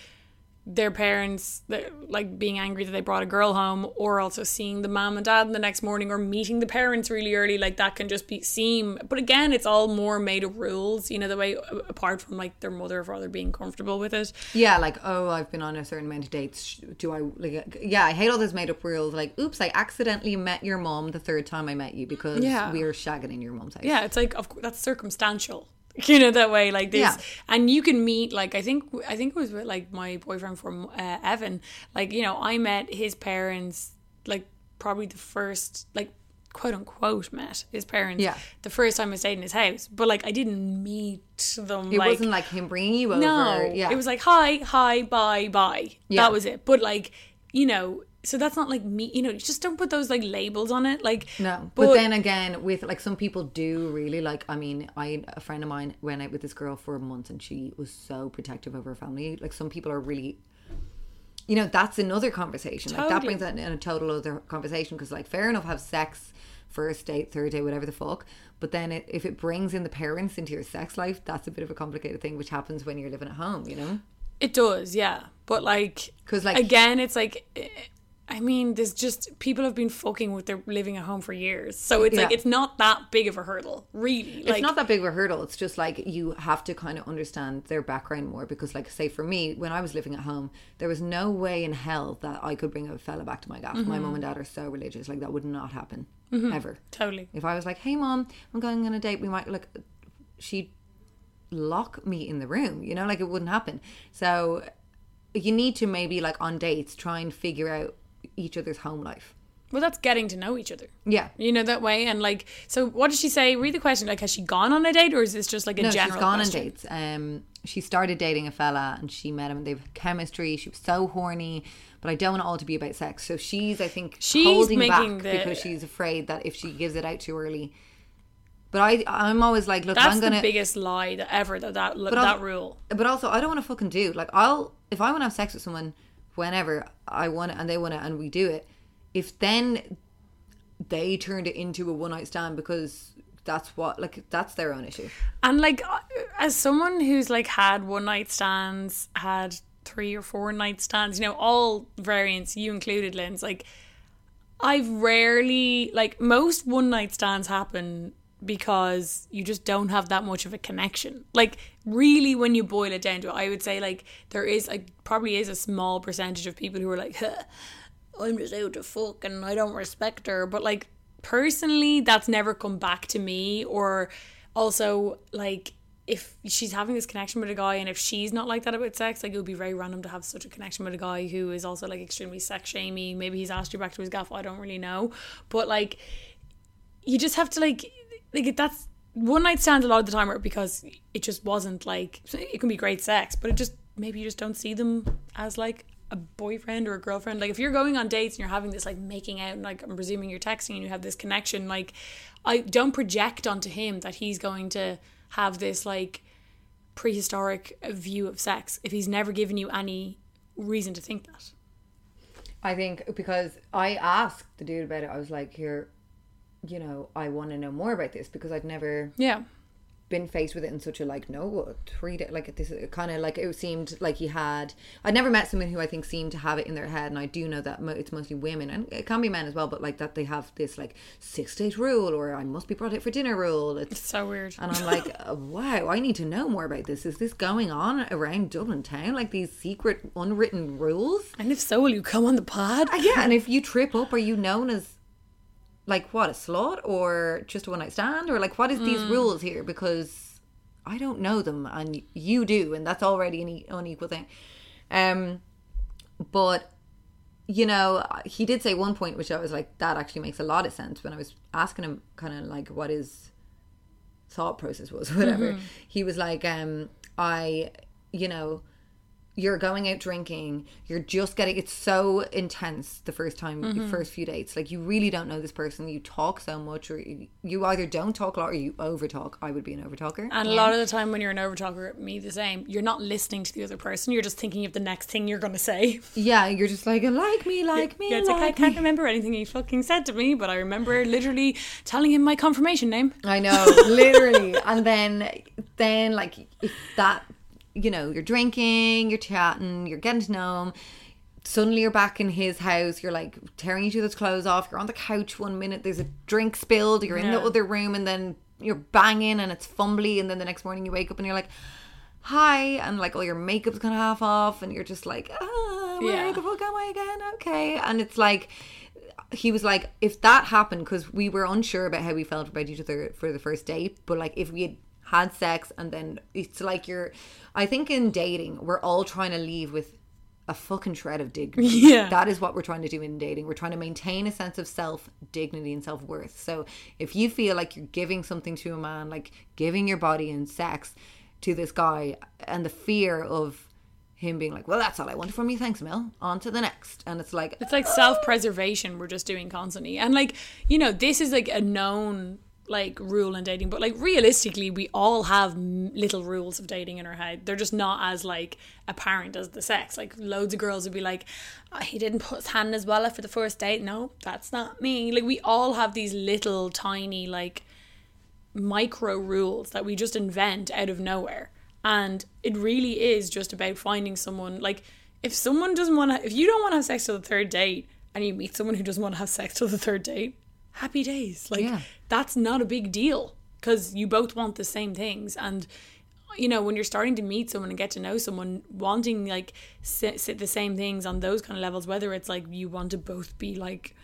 their parents like being angry that they brought a girl home or also seeing the mom and dad the next morning or meeting the parents really early like that can just be seem but again it's all more made of rules you know the way apart from like their mother or father being comfortable with it Yeah, like oh, I've been on a certain amount of dates. Do I like? Yeah, I hate all those made up rules. Like, oops, I accidentally met your mom the third time I met you because Yeah. we were shagging in your mom's house. yeah it's like of course that's circumstantial you know that way like this Yeah. and you can meet like i think i think it was with like my boyfriend from uh, evan like you know i met his parents like probably the first like quote unquote met his parents Yeah. the first time i stayed in his house but like i didn't meet them It like wasn't like him bringing you over. no yeah, it was like hi hi bye bye Yeah. that was it but like you know so that's not like me you know just don't put those like labels on it like No, but, then again, with like some people do really like. I mean, I a friend of mine went out with this girl for a month, and she was so protective of her family. Like some people are really, you know, that's another conversation. Like that brings that in a total other conversation because, like, fair enough, have sex first date, third date, whatever the fuck. But then it, if it brings in the parents into your sex life, that's a bit of a complicated thing, which happens when you're living at home. You know. It does, yeah. But like because like- again, it's like, eh, I mean, there's just people have been fucking with their living at home for years, so it's like it's not that big of a hurdle, really. Like, it's not that big of a hurdle. It's just like you have to kind of understand their background more because, like, say for me, when I was living at home, there was no way in hell that I could bring a fella back to my gaff. Mm-hmm. My mum and dad are so religious; like that would not happen ever. totally. If I was like, "Hey, mom, I'm going on a date," we might like she'd lock me in the room. You know, like it wouldn't happen. So you need to maybe like on dates try and figure out each other's home life. Well, that's getting to know each other. Yeah. You know that way, and like, so what did she say? Read the question. Like, has she gone on a date, or is this just like a no, general? she's gone question? on dates. Um, she started dating a fella, and she met him. And they've chemistry. She was so horny, but I don't want it all to be about sex. So she's, I think, She's holding back the- because she's afraid that if she gives it out too early. But I, I'm always like, look, That's I'm gonna. the biggest lie that ever that that, that also- rule. But also, I don't want to fucking do like I'll if I want to have sex with someone whenever I want it and they want it and we do it. If then they turned it into a one night stand because that's what like that's their own issue. And like, uh, as someone who's like had one night stands, had three or four night stands, you know, all variants, you included, Lynn's, like, I've rarely, like, most one night stands happen because you just don't have that much of a connection. Like, really, when you boil it down to it, I would say, like, there is, like, probably is a small percentage of people who are like, huh, I'm just out to fuck and I don't respect her. But like personally, that's never come back to me. Or also like if she's having this connection with a guy and if she's not like that about sex, like it would be very random to have such a connection with a guy who is also like extremely sex shamey. Maybe he's asked you back to his gaff. I don't really know. But like you just have to like like that's one night stands a lot of the time are because it just wasn't like it can be great sex, but it just maybe you just don't see them as like a boyfriend or a girlfriend. Like if you're going on dates and you're having this like making out and like I'm presuming you're texting and you have this connection, like I don't project onto him that he's going to have this like prehistoric view of sex if he's never given you any reason to think that. I think because I asked the dude about it, I was like, here, you know, I want to know more about this because I'd never Yeah. been faced with it in such a like no three day like this kind of like it seemed like he had I'd never met someone who I think seemed to have it in their head and I do know that mo- it's mostly women and it can be men as well but like that they have this like six date rule or I must be brought out for dinner rule it's So weird. and I'm like uh, wow I need to know more about this is this going on around Dublin town like these secret unwritten rules And if so, will you come on the pod? uh, yeah, and if you trip up, are you known as like what a slut or just a one night stand or like what is these rules here? Because I don't know them, and you do, and that's already an unequal thing. Um, but you know, he did say one point, which I was like, that actually makes a lot of sense. When I was asking him, kind of like, what his thought process was, whatever, he was like, um, I, you know, you're going out drinking you're just getting it's so intense the first time Mm-hmm. first few dates like you really don't know this person you talk so much or you, you either don't talk a lot or you over talk i would be an over talker And a lot of the time when you're an overtalker, me the same, you're not listening to the other person. You're just thinking of the next thing you're going to say. yeah you're just like like me like me Yeah, it's like, I can't me. remember anything he fucking said to me, but I remember literally telling him my confirmation name. I know, literally. and then, then like if that, you know, you're drinking, you're chatting, you're getting to know him. Suddenly you're back in his house, you're like tearing each other's clothes off, you're on the couch one minute, there's a drink spilled, you're in the other room, and then you're banging and it's fumbly, and then the next morning you wake up and you're like, hi, and like all your makeup's kind of half off, and you're just like, ah, where Yeah. the fuck am I again? Okay. And it's like, he was like, if that happened, because we were unsure about how we felt about each other for the first date, but like if we had had sex and then it's like you're, I think in dating, we're all trying to leave with a fucking shred of dignity. Yeah. That is what we're trying to do in dating. We're trying to maintain a sense of self dignity and self worth. So if you feel like you're giving something to a man, like giving your body and sex to this guy, and the fear of him being like, well, that's all I wanted from you. Thanks, Mel. On to the next. And it's like, It's like self preservation we're just doing constantly. And like, you know, this is like a known like rule in dating, but like realistically, we all have little rules of dating in our head. They're just not as like apparent as the sex. Like loads of girls would be like, oh, he didn't put his hand his wallet for the first date. No, that's not me. Like we all have these little tiny like micro rules that we just invent out of nowhere. And it really is just about finding someone like if someone doesn't want to if you don't want to have sex till the third date and you meet someone who doesn't want to have sex till the third date, happy days. Like Yeah. that's not a big deal cuz you both want the same things and you know when you're starting to meet someone and get to know someone wanting like sit, sit the same things on those kind of levels whether it's like you want to both be like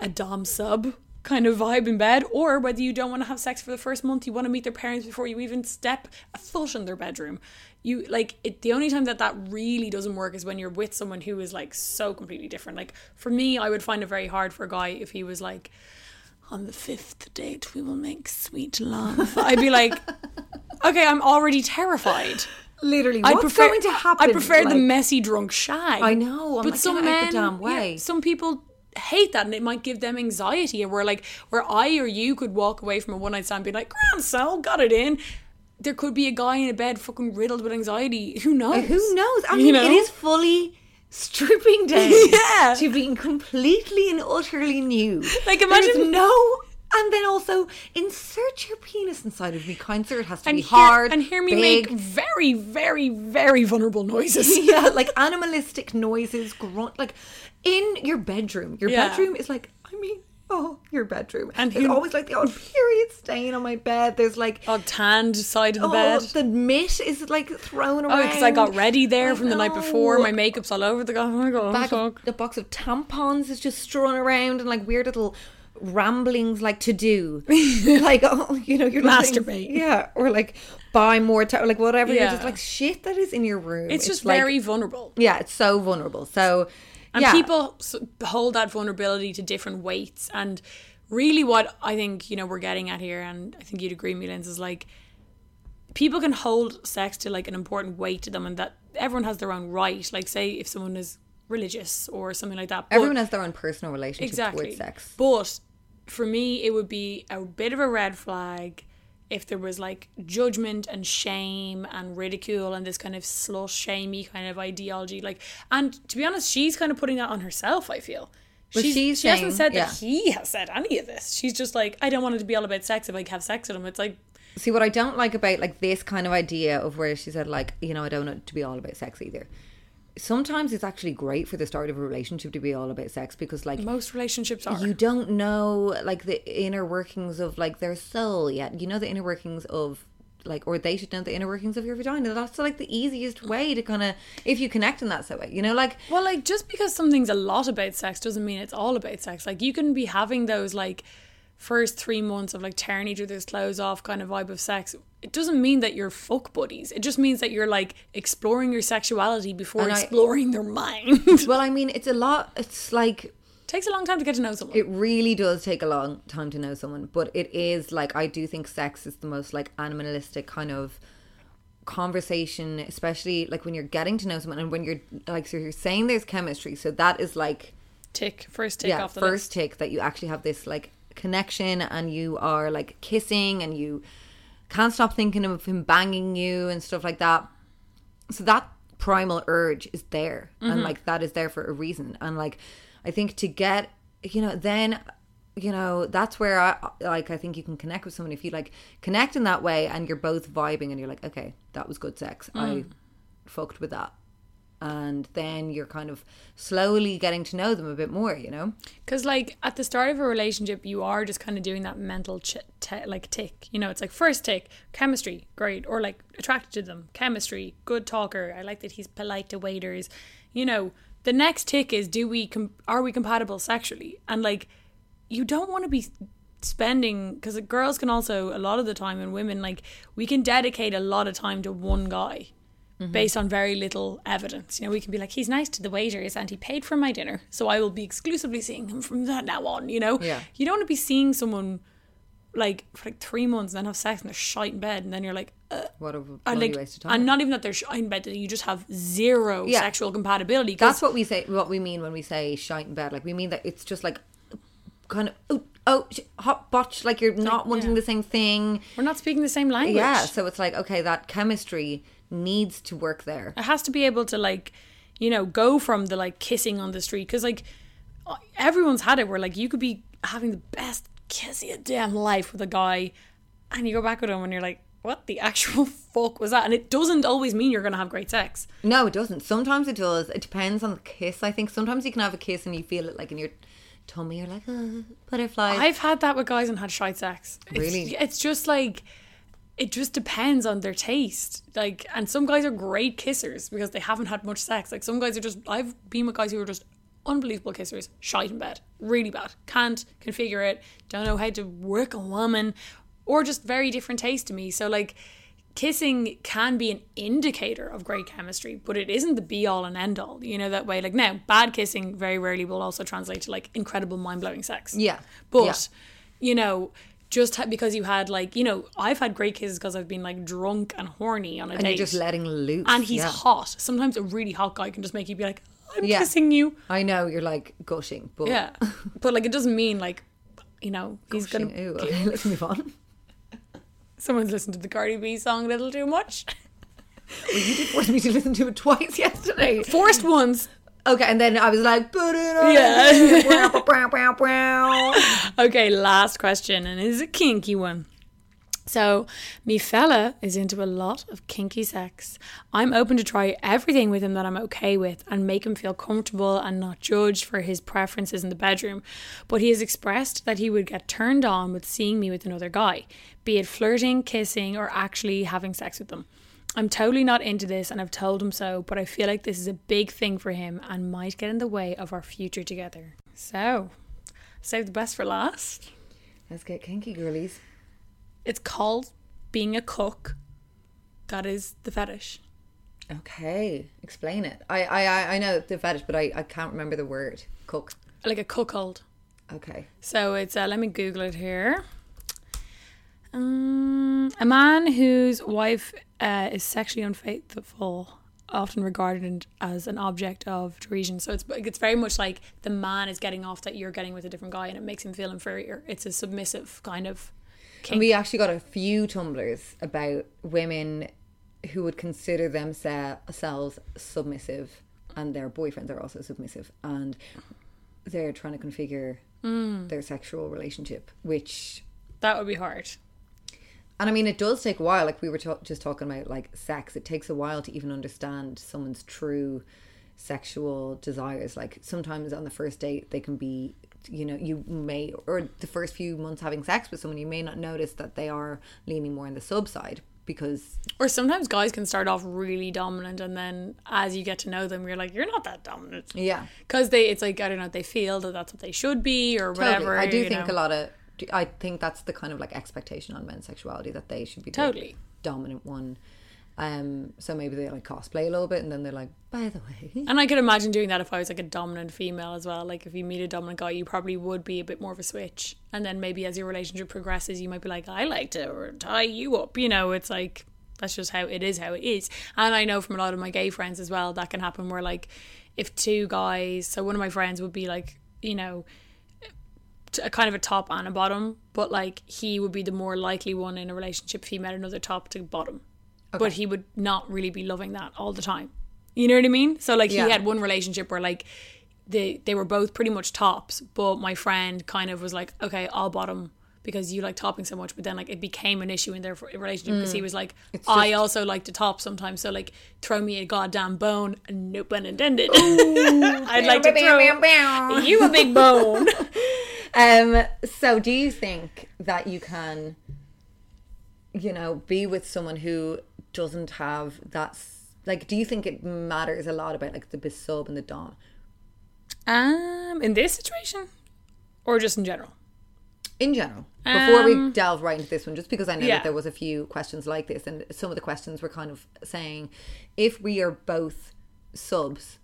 a dom sub kind of vibe in bed or whether you don't want to have sex for the first month you want to meet their parents before you even step a foot in their bedroom you like it the only time that that really doesn't work is when you're with someone who is like so completely different like for me i would find it very hard for a guy if he was like on the fifth date we will make sweet love i'd be like okay i'm already terrified literally, I what's prefer, going to happen? I prefer the messy drunk shag. I know, I'm but like, some men, the damn yeah, some people hate that, and it might give them anxiety. And we're like, where I or you could walk away from a one night stand, and be like, "Grand Sal, got it in." There could be a guy in a bed, fucking riddled with anxiety. Who knows? Who knows? I You mean, know? it is fully stripping down Yeah. to being completely and utterly new. Like, imagine- no. And then also insert your penis inside of me, kind sir. It has to And be hear, hard and hear me big. make very, very, very vulnerable noises. yeah, like animalistic noises, grunt, like in your bedroom. Your Yeah. bedroom is like, I mean, oh, your bedroom. And there's who- always like the odd period stain on my bed. There's like, A tanned side of the oh, bed. the mitt is like thrown around. Oh, because I got ready there I from the night before. My makeup's all over the. Oh my god, Bag fuck. of, the box of tampons is just strewn around and like weird little ramblings like to do like oh you know you're Masturbate. yeah or like buy more ta- like whatever you're Yeah. just like shit that is in your room It's just like- very vulnerable. yeah it's so vulnerable so And yeah. people hold that vulnerability to different weights. And really, what I think, you know, we're getting at here, and I think you'd agree, Milens, is like people can hold sex to like an important weight to them, and that everyone has their own right. Like, say, if someone is religious or something like that. but- everyone has their own personal relationship exactly. with sex But for me, it would be a bit of a red flag if there was like judgment and shame and ridicule and this kind of slut shamey kind of ideology. Like, and to be honest, she's kind of putting that on herself. I feel. Well, she's she hasn't said yeah. that he has said any of this. She's just like, I don't want it to be all about sex if I have sex with him. It's like, see what i don't like about like this kind of idea of where she said like you know i don't want it to be all about sex either sometimes it's actually great for the start of a relationship to be all about sex because like most relationships are. you don't know like the inner workings of like their soul yet you know the inner workings of like or they should know the inner workings of your vagina that's like the easiest way to kind of if you connect in that way you know like Well, like just because something's a lot about sex doesn't mean it's all about sex. Like you can be having those like first three months of like tearing each other's clothes off kind of vibe of sex. It doesn't mean that you're fuck buddies. It just means that you're like exploring your sexuality before And I- exploring their mind. well i mean it's a lot it's like Takes a long time to get to know someone. it really does take a long time to know someone but it is like i do think sex is the most like animalistic kind of conversation especially like when you're getting to know someone and when you're like so you're saying there's chemistry so that is like tick first tick yeah, off the first list. tick that you actually have this like connection and you are like kissing and you can't stop thinking of him banging you and stuff like that. So that primal urge is there Mm-hmm. and like that is there for a reason. And like I think to get you know then you know that's where I like I think you can connect with someone if you like connect in that way and you're both vibing and you're like okay that was good sex. I fucked with that. And then you're kind of slowly getting to know them a bit more, you know? Because like at the start of a relationship, you are just kind of doing that mental ch- t- like tick. You know, it's like first tick, chemistry, great, or like attracted to them, chemistry, good talker. I like that he's polite to waiters. You know, the next tick is do we com- are we compatible sexually? And like, you don't want to be spending because girls can also a lot of the time and women like we can dedicate a lot of time to one guy based on very little evidence. You know, we can be like, he's nice to the waiters and he paid for my dinner, so I will be exclusively seeing him from that now on. You know, Yeah. you don't want to be seeing someone like for like three months and then have sex and they're shite in bed and then you're like, uh, What a and like, waste of time. and not even that they're shite in bed, that you just have zero Yeah. sexual compatibility. That's what we say. What we mean when we say shite in bed. Like we mean that it's just like kind of oh, oh hot botch. Like you're not wanting yeah. the same thing. we're not speaking the same language. Yeah. So it's like okay, that chemistry needs to work there. It has to be able to like, you know, go from the like kissing on the street because like everyone's had it where like you could be having the best kiss of your damn life with a guy, and you go back with him and you're like, what the actual fuck was that? And it doesn't always mean you're gonna have great sex. No, it doesn't. Sometimes it does. It depends on the kiss. I think sometimes you can have a kiss and you feel it like in your tummy. You're like uh, butterflies. I've had that with guys and had shite sex. It's, Really? It's just like it just depends on their taste. Like, and some guys are great kissers because they haven't had much sex. Like some guys are just. I've been with guys who are just unbelievable kissers, shite in bed, really bad, can't configure it, don't know how to work a woman, or just very different taste to me. So like. Kissing can be an indicator of great chemistry, but it isn't the be all and end all. You know that way. Like now, bad kissing very rarely will also translate to like incredible mind blowing sex. Yeah. But Yeah. you know, just ha- because you had like you know, I've had great kisses because I've been like drunk and horny on a and date, just letting loose. and he's yeah. hot. Sometimes a really hot guy can just make you be like, "I'm Yeah. kissing you." I know you're like gushing, but Yeah, but like it doesn't mean like you know he's gushing. gonna. Ooh, okay, let's move on. Someone's listened to the Cardi B song a little too much. Well, you did force me to listen to it twice yesterday. Forced ones. Okay, and then I was like, put it on. Yeah. Okay, last question, and it is a kinky one. So, me fella is into a lot of kinky sex. I'm open to try everything with him that I'm okay with and make him feel comfortable and not judged for his preferences in the bedroom. But he has expressed that he would get turned on with seeing me with another guy, be it flirting, kissing, or actually having sex with them. I'm totally not into this and I've told him so, but I feel like this is a big thing for him and might get in the way of our future together. So, save the best for last. Let's get kinky, girlies. It's called being a cuck. That is the fetish. Okay, explain it. I I I- know the fetish, but I I can't remember the word. Cuck. Like a cuckold. Okay. So it's, uh, let me Google it here. Um, a man whose wife uh, is sexually unfaithful, often regarded as an object of derision. So it's it's very much like the man is getting off that you're getting with a different guy, and it makes him feel inferior. It's a submissive kind of. And we actually got a few tumblers about women who would consider themselves submissive and their boyfriends are also submissive and they're trying to configure their sexual relationship, which That would be hard. And I mean, it does take a while. Like we were ta- just talking about, like sex. It takes a while to even understand someone's true sexual desires. Like sometimes on the first date, they can be, you know, you may, or the first few months having sex with someone, you may not notice that they are leaning more on the sub side because, Or sometimes guys can start off really dominant, and then as you get to know them, you're like, you're not that dominant. yeah, Because they, it's like I don't know, they feel that that's what they should be or totally. whatever. I do think know. a lot of, I think that's the kind of like expectation on men's sexuality that they should be the Totally. dominant one. Um, so maybe they like cosplay a little bit, and then they're like, by the way, And I could imagine doing that if I was like a dominant female as well. Like if you meet a dominant guy, you probably would be a bit more of a switch. And then maybe as your relationship progresses, you might be like, I like to tie you up. You know, it's like that's just how it is, how it is. And I know from a lot of my gay friends as well that can happen where like if two guys, so one of my friends would be like, you know, a kind of a top and a bottom, but like he would be the more likely one in a relationship if he met another top to bottom. But he would not really be loving that all the time. You know what I mean? So like Yeah. he had one relationship where like they they were both pretty much tops, but my friend kind of was like, okay, I'll bottom because you like topping so much, but then like it became an issue in their relationship because he was like, Mm. It's I just- also like to top sometimes, so like throw me a goddamn bone, no pun intended. I'd like to throw you a big bone. Um, so do you think that you can, you know, be with someone who doesn't have that? Like, do you think it matters a lot about like the sub and the dom um, in this situation, or just in general. in general? Before we Um, delve right into this one, just because I know yeah. that there was a few questions like this, and some of the questions were kind of saying, if we are both subs.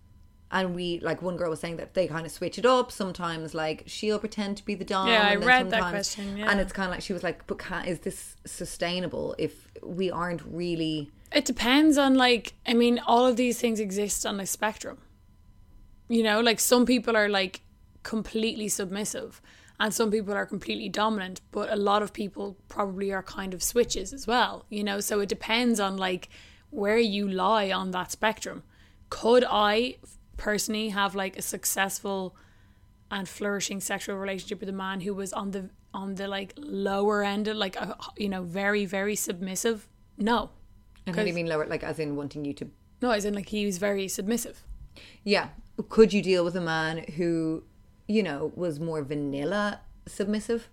And we like one girl was saying that they kind of switch it up. Sometimes like she'll pretend to be the dom. Yeah, I read that question, yeah. And it's kind of like she was like, "But can, is this sustainable if we aren't really?" It depends on like I mean, all of these things exist on a spectrum. You know, like some people are like completely submissive and some people are completely dominant, but a lot of people probably are kind of switches as well, you know? So it depends on like where you lie on that spectrum. Could I personally have like a successful and flourishing sexual relationship with a man who was on the on the like lower end of like a, you know very very submissive no And how do you mean lower? Like as in wanting you to? no, as in like he was very submissive. Yeah. Could you deal with a man who, you know, was more vanilla submissive?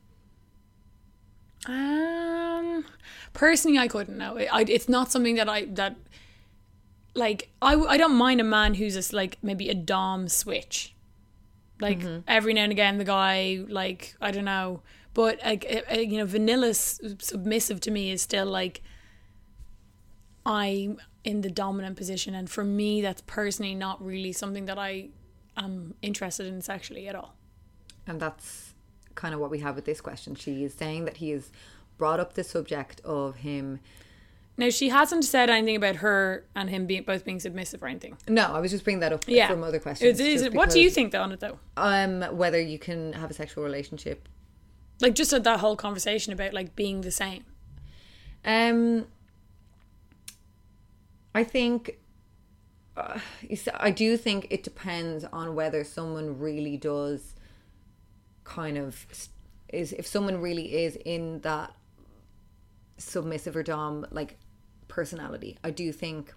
Um, personally, I couldn't know. I, I, it's not something that I that like. I I don't mind a man who's just like maybe a dom switch. Like mm-hmm. every now and again, the guy like I don't know, but like you know, vanilla submissive to me is still like I'm in the dominant position, and for me, that's personally not really something that I am interested in sexually at all. And that's kind of what we have with this question. She is saying that he has brought up the subject of him. Now she hasn't said anything about her and him being both being submissive or anything. No, I was just bringing that up Yeah, from other questions. Is, is just what do you because, think on it though? Um, whether you can have a sexual relationship. Like just that whole conversation about like being the same. Um, I think. Uh, I do think it depends on whether someone really does kind of is if someone really is in that submissive or dom like personality. I do think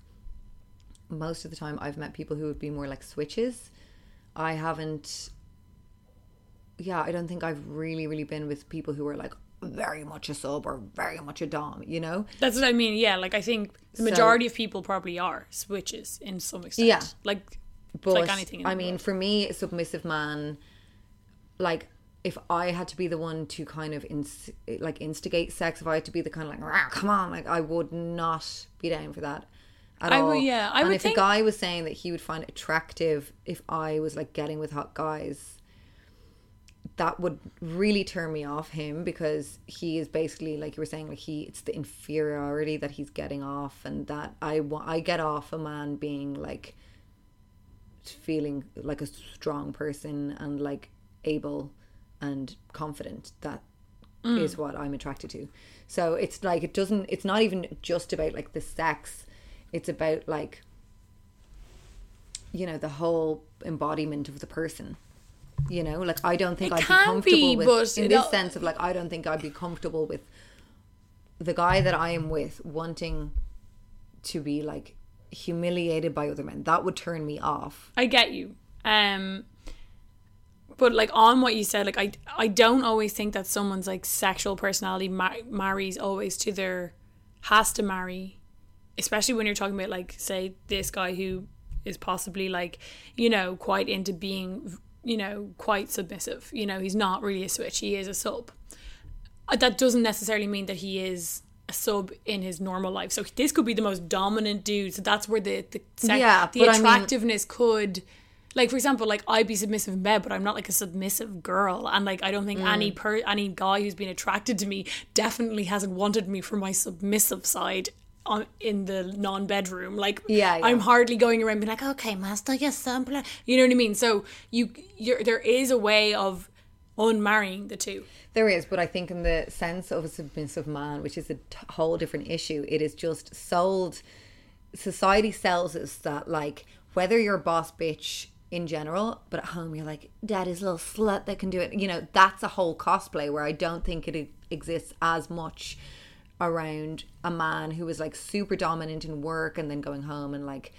most of the time I've met people who would be more like switches. I haven't yeah, I don't think I've really, really been with people who are like very much a sub or very much a dom, you know? That's what I mean. Yeah, like I think the So- majority of people probably are switches in some extent. Yeah. Like But like anything. in I mean, world. for me, a submissive man, like if I had to be the one to kind of ins- like instigate sex, if I had to be the kind of like, "Rah, come on, like I would not be down for that. At I all. would- yeah, I and would if think- a guy was saying that he would find it attractive if I was like getting with hot guys, that would really turn me off him because he is basically like you were saying like he it's the inferiority that he's getting off and that I want I get off a man being like feeling like a strong person and like able and confident That is what I'm attracted to. So it's like it doesn't it's not even just about like the sex. It's about like you know the whole embodiment of the person you know? Like I don't think It I'd be comfortable be, with in this sense of like I don't think I'd be comfortable with the guy that I am with wanting to be like humiliated by other men. That would turn me off. I get you. Um but like on what you said, like I I don't always think that someone's like sexual personality mar- marries always to their has to marry, especially when you're talking about like say this guy who is possibly like you know quite into being you know quite submissive. You know he's not really a switch; he is a sub. Uh, That doesn't necessarily mean that he is a sub in his normal life. So this could be the most dominant dude. So that's where the the sex, Yeah, the but I mean- attractiveness could like for example like i'd be submissive in bed but i'm not like a submissive girl and like i don't think any Mm. per any guy who's been attracted to me definitely hasn't wanted me for my submissive side on in the non-bedroom like Yeah, yeah. i'm hardly going around being like okay master yes sample you know what i mean so you you're there is a way of unmarrying the two There is, but I think in the sense of a submissive man, which is a t- whole different issue, it is just sold. Society sells us that like whether you're boss bitch in general, but at home you're like, daddy's little slut that can do it. You know, that's a whole cosplay where I don't think it exists as much around a man who is like super dominant in work and then going home and like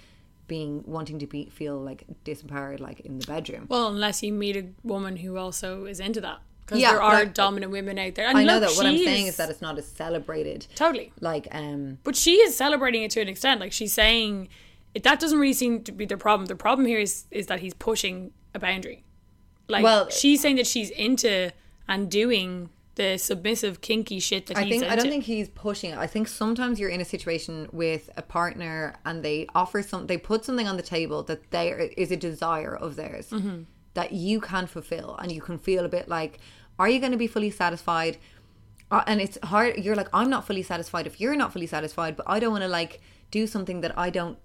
being wanting to be feel like disempowered like in the bedroom. Well, unless you meet a woman who also is into that. Because Yeah, there are like- dominant women out there. And I know look, that what I'm saying is that it's not as celebrated. Totally. Like um But she is celebrating it to an extent. Like she's saying that doesn't really seem to be the problem. The problem here is is that he's pushing a boundary. Like Well- she's saying that she's into and doing the submissive kinky shit that I he's think into. I don't think he's pushing it. I think sometimes you're in a situation with a partner and they offer some they put something on the table that there is a desire of theirs Mm-hmm. that you can fulfill and you can feel a bit like are you going to be fully satisfied? Uh, and it's hard you're like I'm not fully satisfied if you're not fully satisfied, but I don't want to like do something that I don't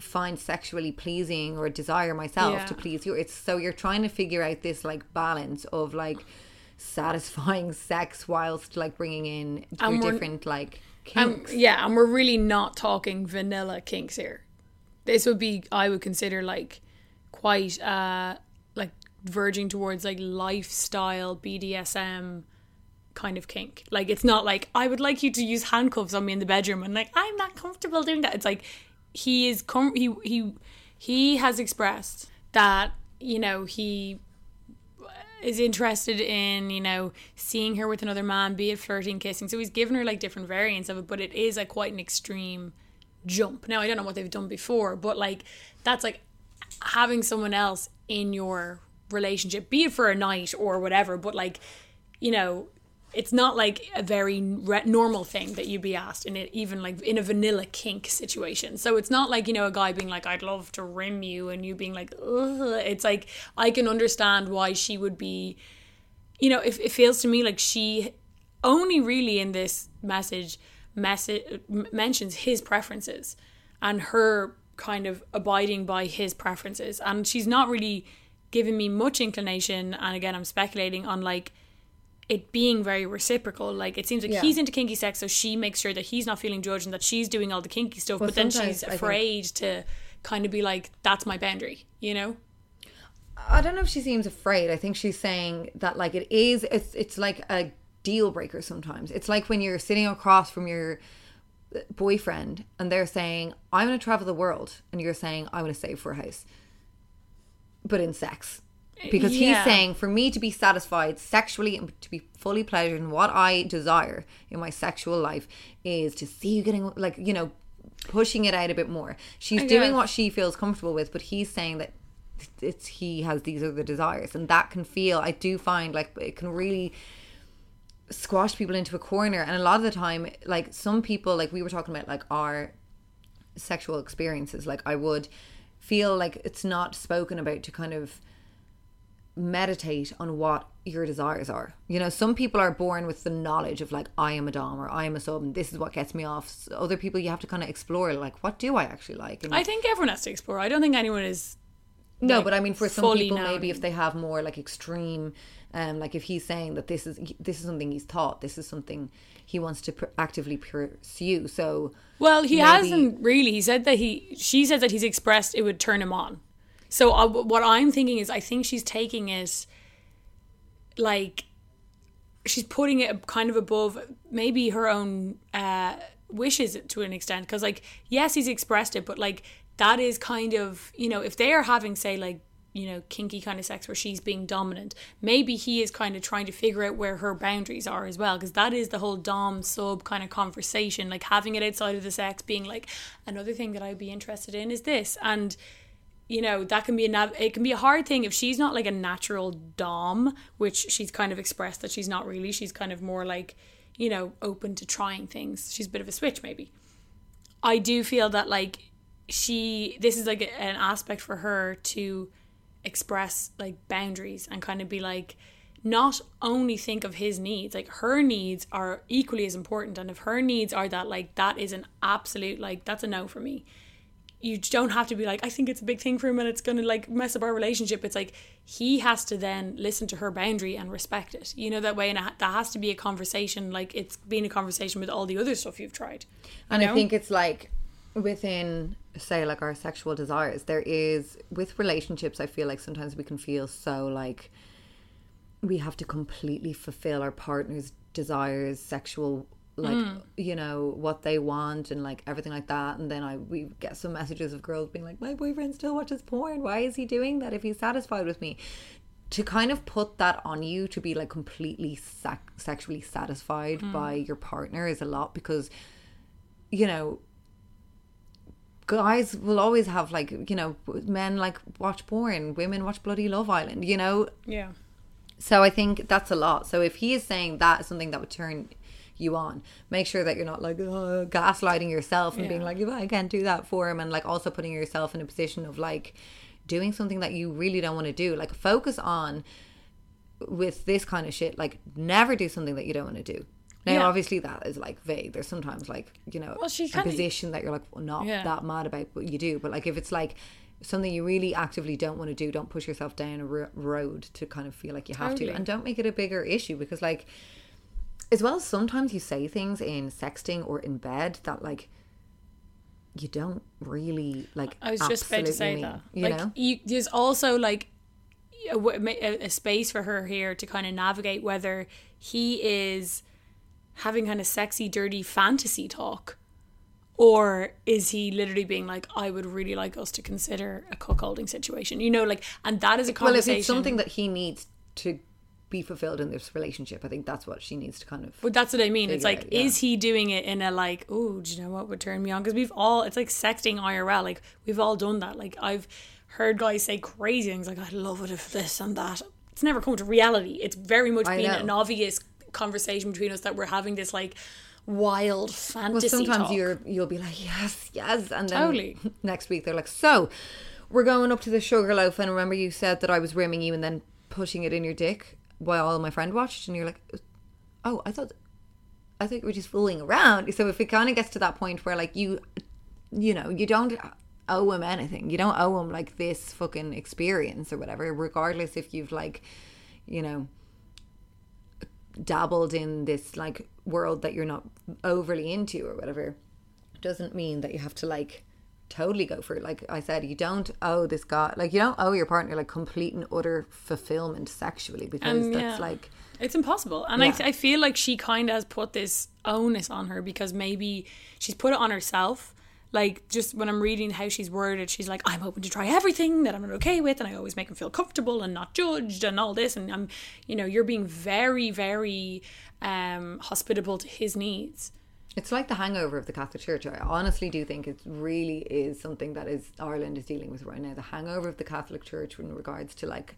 find sexually pleasing or desire myself Yeah. to please you. It's so you're trying to figure out this like balance of like satisfying sex whilst like bringing in And your different like Um, kinks. yeah, and we're really not talking vanilla kinks here. This would be, I would consider like quite uh like verging towards like lifestyle BDSM kind of kink. Like it's not like I would like you to use handcuffs on me in the bedroom and like I'm not comfortable doing that. It's like he is com- he he he has expressed that you know he is interested in, you know, seeing her with another man, be it flirting, kissing. So he's given her like different variants of it, but it is like quite an extreme jump. Now I don't know what they've done before, but like that's like having someone else in your relationship, be it for a night or whatever, but like, you know, it's not like a very re- normal thing that you'd be asked in it, even like in a vanilla kink situation. So it's not like you know a guy being like, "I'd love to rim you," and you being like, Ugh. "It's like I can understand why she would be." You know, if it feels to me like she only really in this message message mentions his preferences and her kind of abiding by his preferences, and she's not really giving me much inclination. And again, I'm speculating on like it being very reciprocal. Like it seems like Yeah. he's into kinky sex, so she makes sure that he's not feeling judged and that she's doing all the kinky stuff. Well, but then she's afraid to kind of be like, "That's my boundary," you know? I don't know if she seems afraid. I think she's saying that like it is it's it's like a deal breaker sometimes. It's like when you're sitting across from your boyfriend and they're saying, I want to travel the world and you're saying, I want to save for a house. But in sex. Because Yeah. he's saying for me to be satisfied sexually and to be fully pleasured in what I desire in my sexual life is to see you getting like, you know, pushing it out a bit more. She's doing what she feels comfortable with, but he's saying that it's he has these other desires and that can feel I do find like it can really squash people into a corner and a lot of the time like some people like we were talking about like our sexual experiences like I would feel like it's not spoken about to kind of meditate on what your desires are. You know, some people are born with the knowledge of like I am a dom or I am a sub and this is what gets me off. So other people you have to kind of explore like what do I actually like? And I think everyone has to explore. I don't think anyone is. no, like, but I mean for some people known. maybe if they have more like extreme um like if he's saying that this is this is something he's taught, this is something he wants to pr- actively pursue. So Well, he maybe- hasn't really. He said that he. She said that he's expressed it would turn him on. So uh, what I'm thinking is, I think she's taking it like she's putting it kind of above maybe her own uh, wishes to an extent. Because like, yes, he's expressed it, but like that is kind of you know if they are having say like you know kinky kind of sex where she's being dominant maybe he is kind of trying to figure out where her boundaries are as well because that is the whole dom sub kind of conversation like having it outside of the sex being like another thing that i'd be interested in is this and you know that can be a nav- it can be a hard thing if she's not like a natural dom which she's kind of expressed that she's not really. She's kind of more like you know open to trying things. She's a bit of a switch maybe. I do feel that like she this is like an aspect for her to express like boundaries and kind of be like not only think of his needs like her needs are equally as important and if her needs are that like that is an absolute like that's a no for me you don't have to be like i think it's a big thing for him and it's gonna like mess up our relationship it's like he has to then listen to her boundary and respect it you know that way and that has to be a conversation like it's been a conversation with all the other stuff you've tried And know? I think it's like within say like our sexual desires there is with relationships i feel like sometimes we can feel so like we have to completely fulfill our partner's desires sexual like mm. you know what they want and like everything like that. And then i we get some messages of girls being like my boyfriend still watches porn. Why is he doing that if he's satisfied with me? To kind of put that on you to be like completely sac- sexually satisfied mm. by your partner is a lot because you know guys will always have like you know men like watch porn women watch bloody love island you know? Yeah. so I think that's a lot. So if he is saying that is something that would turn you on, make sure that you're not like uh, gaslighting yourself and being like, "Yeah, I can't do that for him, and like also putting yourself in a position of like doing something that you really don't want to do. Like focus on with this kind of shit. Like never do something that you don't want to do. Now, Yeah. obviously, that is like vague. There's sometimes like you know Well, a position that you're like well, not Yeah. that mad about, but you do. But like if it's like something you really actively don't want to do, don't push yourself down a road to kind of feel like you have Totally. to, and don't make it a bigger issue because like as well sometimes you say things in sexting or in bed that like you don't really like I was just about to absolutely say mean, that. you like, know you, there's also like a space for her here to kind of navigate whether he is having kind of sexy, dirty fantasy talk, or is he literally being like, "I would really like us to consider a cuckolding situation," you know, like, and that is a conversation well if it's something that he needs to be fulfilled in this relationship i think that's what she needs to kind of But that's what I mean. It's like, out, yeah. is he doing it in a like, oh, do you know what would turn me on? Because we've all, it's like sexting IRL. Like we've all done that. Like I've heard guys say crazy things like, I'd love it if this and that. It's never come to reality. It's very much I been know. an obvious conversation between us that we're having this like wild fantasy. well sometimes talk. you're you'll be like yes yes and then Totally. next week they're like so we're going up to the sugar loaf and remember you said that i was rimming you and then putting it in your dick while my friend watched and you're like oh i thought i thought you were just fooling around. So if it kind of gets to that point where like you you know you don't owe him anything. You don't owe him like this fucking experience or whatever regardless if you've like you know dabbled in this like world that you're not overly into or whatever doesn't mean that you have to like totally go for it like i said you don't owe this guy like you don't owe your partner like complete and utter fulfillment sexually because Um, that's yeah. like It's impossible. And Yeah. I, I feel like she kind of has put this onus on her because maybe she's put it on herself. Like, just when I'm reading how she's worded, she's like, I'm open to try everything that I'm not okay with. And I always make him feel comfortable and not judged and all this. And I'm, you know, you're being very, very um, hospitable to his needs. It's like the hangover of the Catholic Church. I honestly do think it really is something that is Ireland is dealing with right now. The hangover of the Catholic Church in regards to like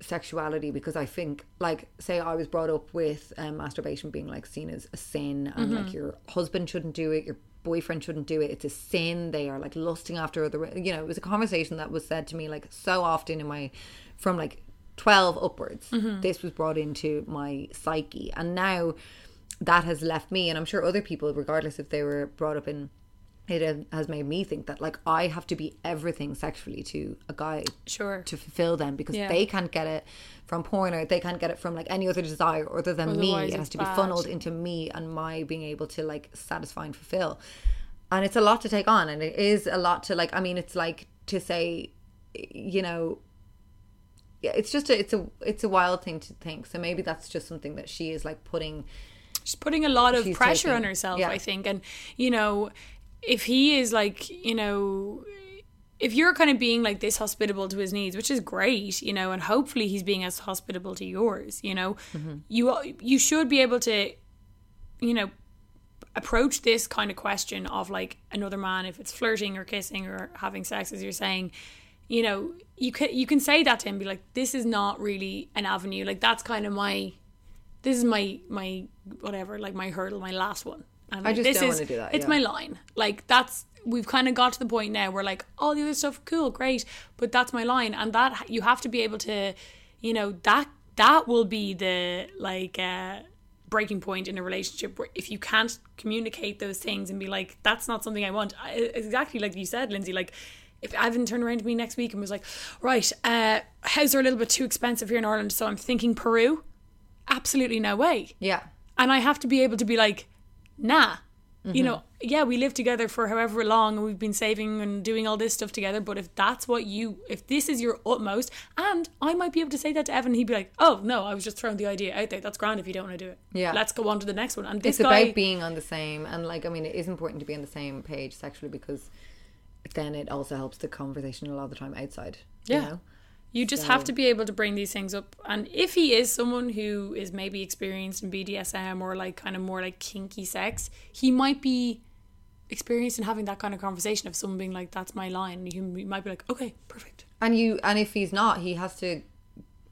sexuality, because I think, like, say I was brought up with um, masturbation being like seen as a sin, and like your husband shouldn't do it, your boyfriend shouldn't do it. It's a sin. They are like lusting after other. You know, it was a conversation that was said to me like so often in my from like 12 upwards this was brought into my psyche and now that has left me and i'm sure other people regardless if they were brought up in it has made me think that like i have to be everything sexually to a guy Sure. to fulfill them because Yeah. they can't get it from porn or they can't get it from like any other desire other than me it has to be funneled into me and my being able to like satisfy and fulfill and it's a lot to take on and it is a lot to like i mean it's like to say you know yeah, it's just a, it's a it's a wild thing to think. So maybe that's just something that she is like putting. She's putting a lot of She's pressure on herself yeah. i think and you know if he is like you know if you're kind of being like this hospitable to his needs which is great you know and hopefully he's being as hospitable to yours you know Mm-hmm. you you should be able to you know approach this kind of question of like another man if it's flirting or kissing or having sex as you're saying you know you can you can say that to him be like this is not really an avenue like that's kind of my this is my my whatever like my hurdle my last one and I just this don't is wanna do that, it's yeah. my line like that's we've kind of got to the point now where like all the other stuff cool great but that's my line and that you have to be able to you know that that will be the like uh breaking point in a relationship where if you can't communicate those things and be like that's not something i want I, exactly like you said lindsay like if Evan turned around to me next week and was like, right, uh, houses are a little bit too expensive here in Ireland, so I'm thinking Peru. Absolutely no way. Yeah, And I have to be able to be like, nah, You mm-hmm. know, yeah, we live together for however long and we've been saving and doing all this stuff together. But if that's what you, if this is your utmost, and I might be able to say that to Evan, he'd be like, oh, no, I was just throwing the idea out there. That's grand if you don't want to do it. Yeah. Let's go on to the next one. And this it's guy, about being on the same and like i mean it is important to be on the same page sexually because then it also helps the conversation a lot of the time outside you Yeah. know? You just have to be able to bring these things up. And if he is someone who is maybe experienced in BDSM or like kind of more like kinky sex, he might be experienced in having that kind of conversation of someone being like, that's my line. You, you might be like, okay, perfect. and you and if he's not he has to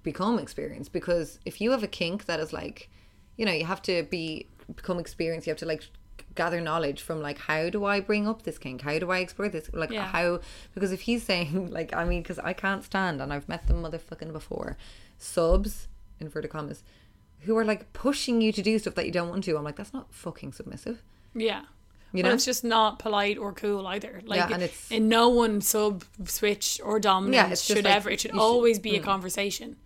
become experienced because if you have a kink that is like you know you have to be become experienced you have to like gather knowledge from like how do i bring up this kink how do i explore this like Yeah. how because if he's saying like i mean because i can't stand and i've met them motherfucking before subs inverted commas who are like pushing you to do stuff that you don't want to i'm like that's not fucking submissive Yeah. You Well, know? it's just not polite or cool either. Like, Yeah, and it's- in no one sub, switch, or dominant Yeah, should like, ever. It should you should- always be a mm. conversation.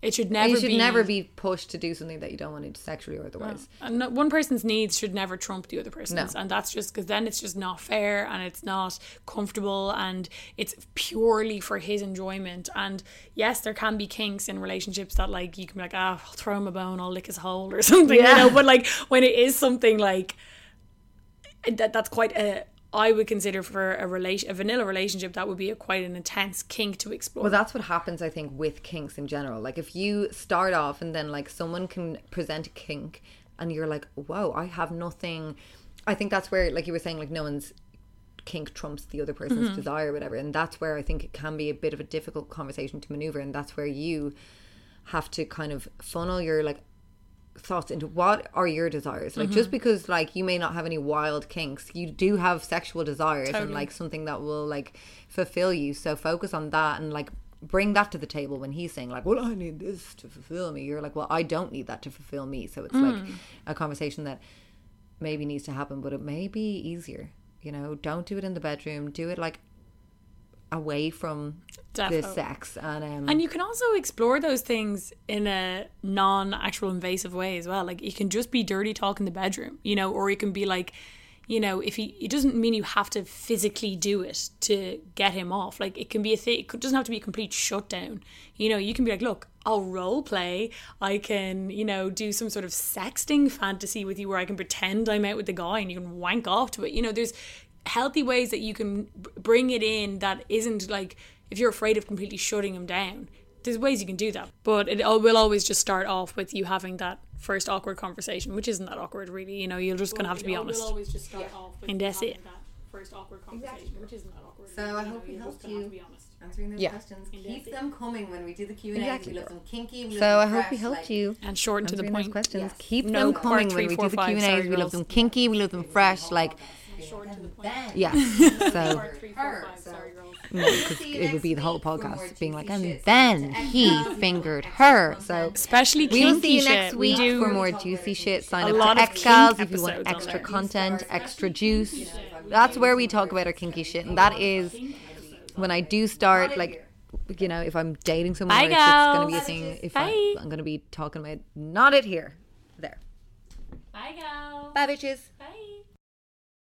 It should never you should be. never be pushed to do something that you don't want to sexually or otherwise And no- one person's needs should never trump the other person's. No. And that's just because then it's just not fair and it's not comfortable and it's purely for his enjoyment. And yes, there can be kinks in relationships that, like, you can be like, ah, I'll throw him a bone, I'll lick his hole or something, you know. But, like, when it is something like that, that's quite a. I would consider for a relation, a vanilla relationship, that would be a quite an intense kink to explore. Well, that's what happens, I think, with kinks in general. Like, if you start off and then, like, someone can present a kink and you're like, whoa, I have nothing. I think that's where, like you were saying, like, no one's kink trumps the other person's mm-hmm. desire or whatever. And that's where I think it can be a bit of a difficult conversation to maneuver. And that's where you have to kind of funnel your, like, thoughts into what are your desires. Like just mm-hmm. because like you may not have any wild kinks you do have sexual desires and like something that will like fulfill you. So focus on that and like bring that to the table when he's saying like well i need this to fulfill me. You're like well i don't need that to fulfill me. So it's like mm. a conversation that maybe needs to happen but it may be easier you know? Don't do it in the bedroom. Do it like away from the sex and um And you can also explore those things in a non actual invasive way as well. Like you can just be dirty talk in the bedroom, you know, or you can be like, you know, if he, it doesn't mean you have to physically do it to get him off. Like it can be a thing, it doesn't have to be a complete shutdown. You know, you can be like, look, I'll role play. I can, you know, do some sort of sexting fantasy with you where I can pretend I'm out with the guy and you can wank off to it. You know, there's healthy ways that you can bring it in that isn't like if you're afraid of completely shutting him down there's ways you can do that but it will always just start off with you having that first awkward conversation which isn't that awkward really you know you're just gonna have to be honest will always just start off with And that's it. that first awkward conversation which isn't that awkward So I hope we helped you answering those Yeah. questions. Keep them coming when we do the q&a Exactly. We love them kinky. We love So them I hope we fresh, helped like- you. and short and to the point questions. Keep No them coming three, when we four, do the q&a A's. We love them kinky. We love them fresh. Like Yeah. so. sorry girls No, 'cause it would be the whole podcast being like, and then he fingered her. So especially kinky We will see you next we week do for more juicy shit. Sign up lot to X Gals if you want extra content, extra juice. That's where we talk about our kinky shit, and that is when I do start like. You know, if I'm dating someone, Bye, or it's gonna be a thing. If Bye. I, I'm gonna be talking about not it here, there. bye girls Bye, bitches.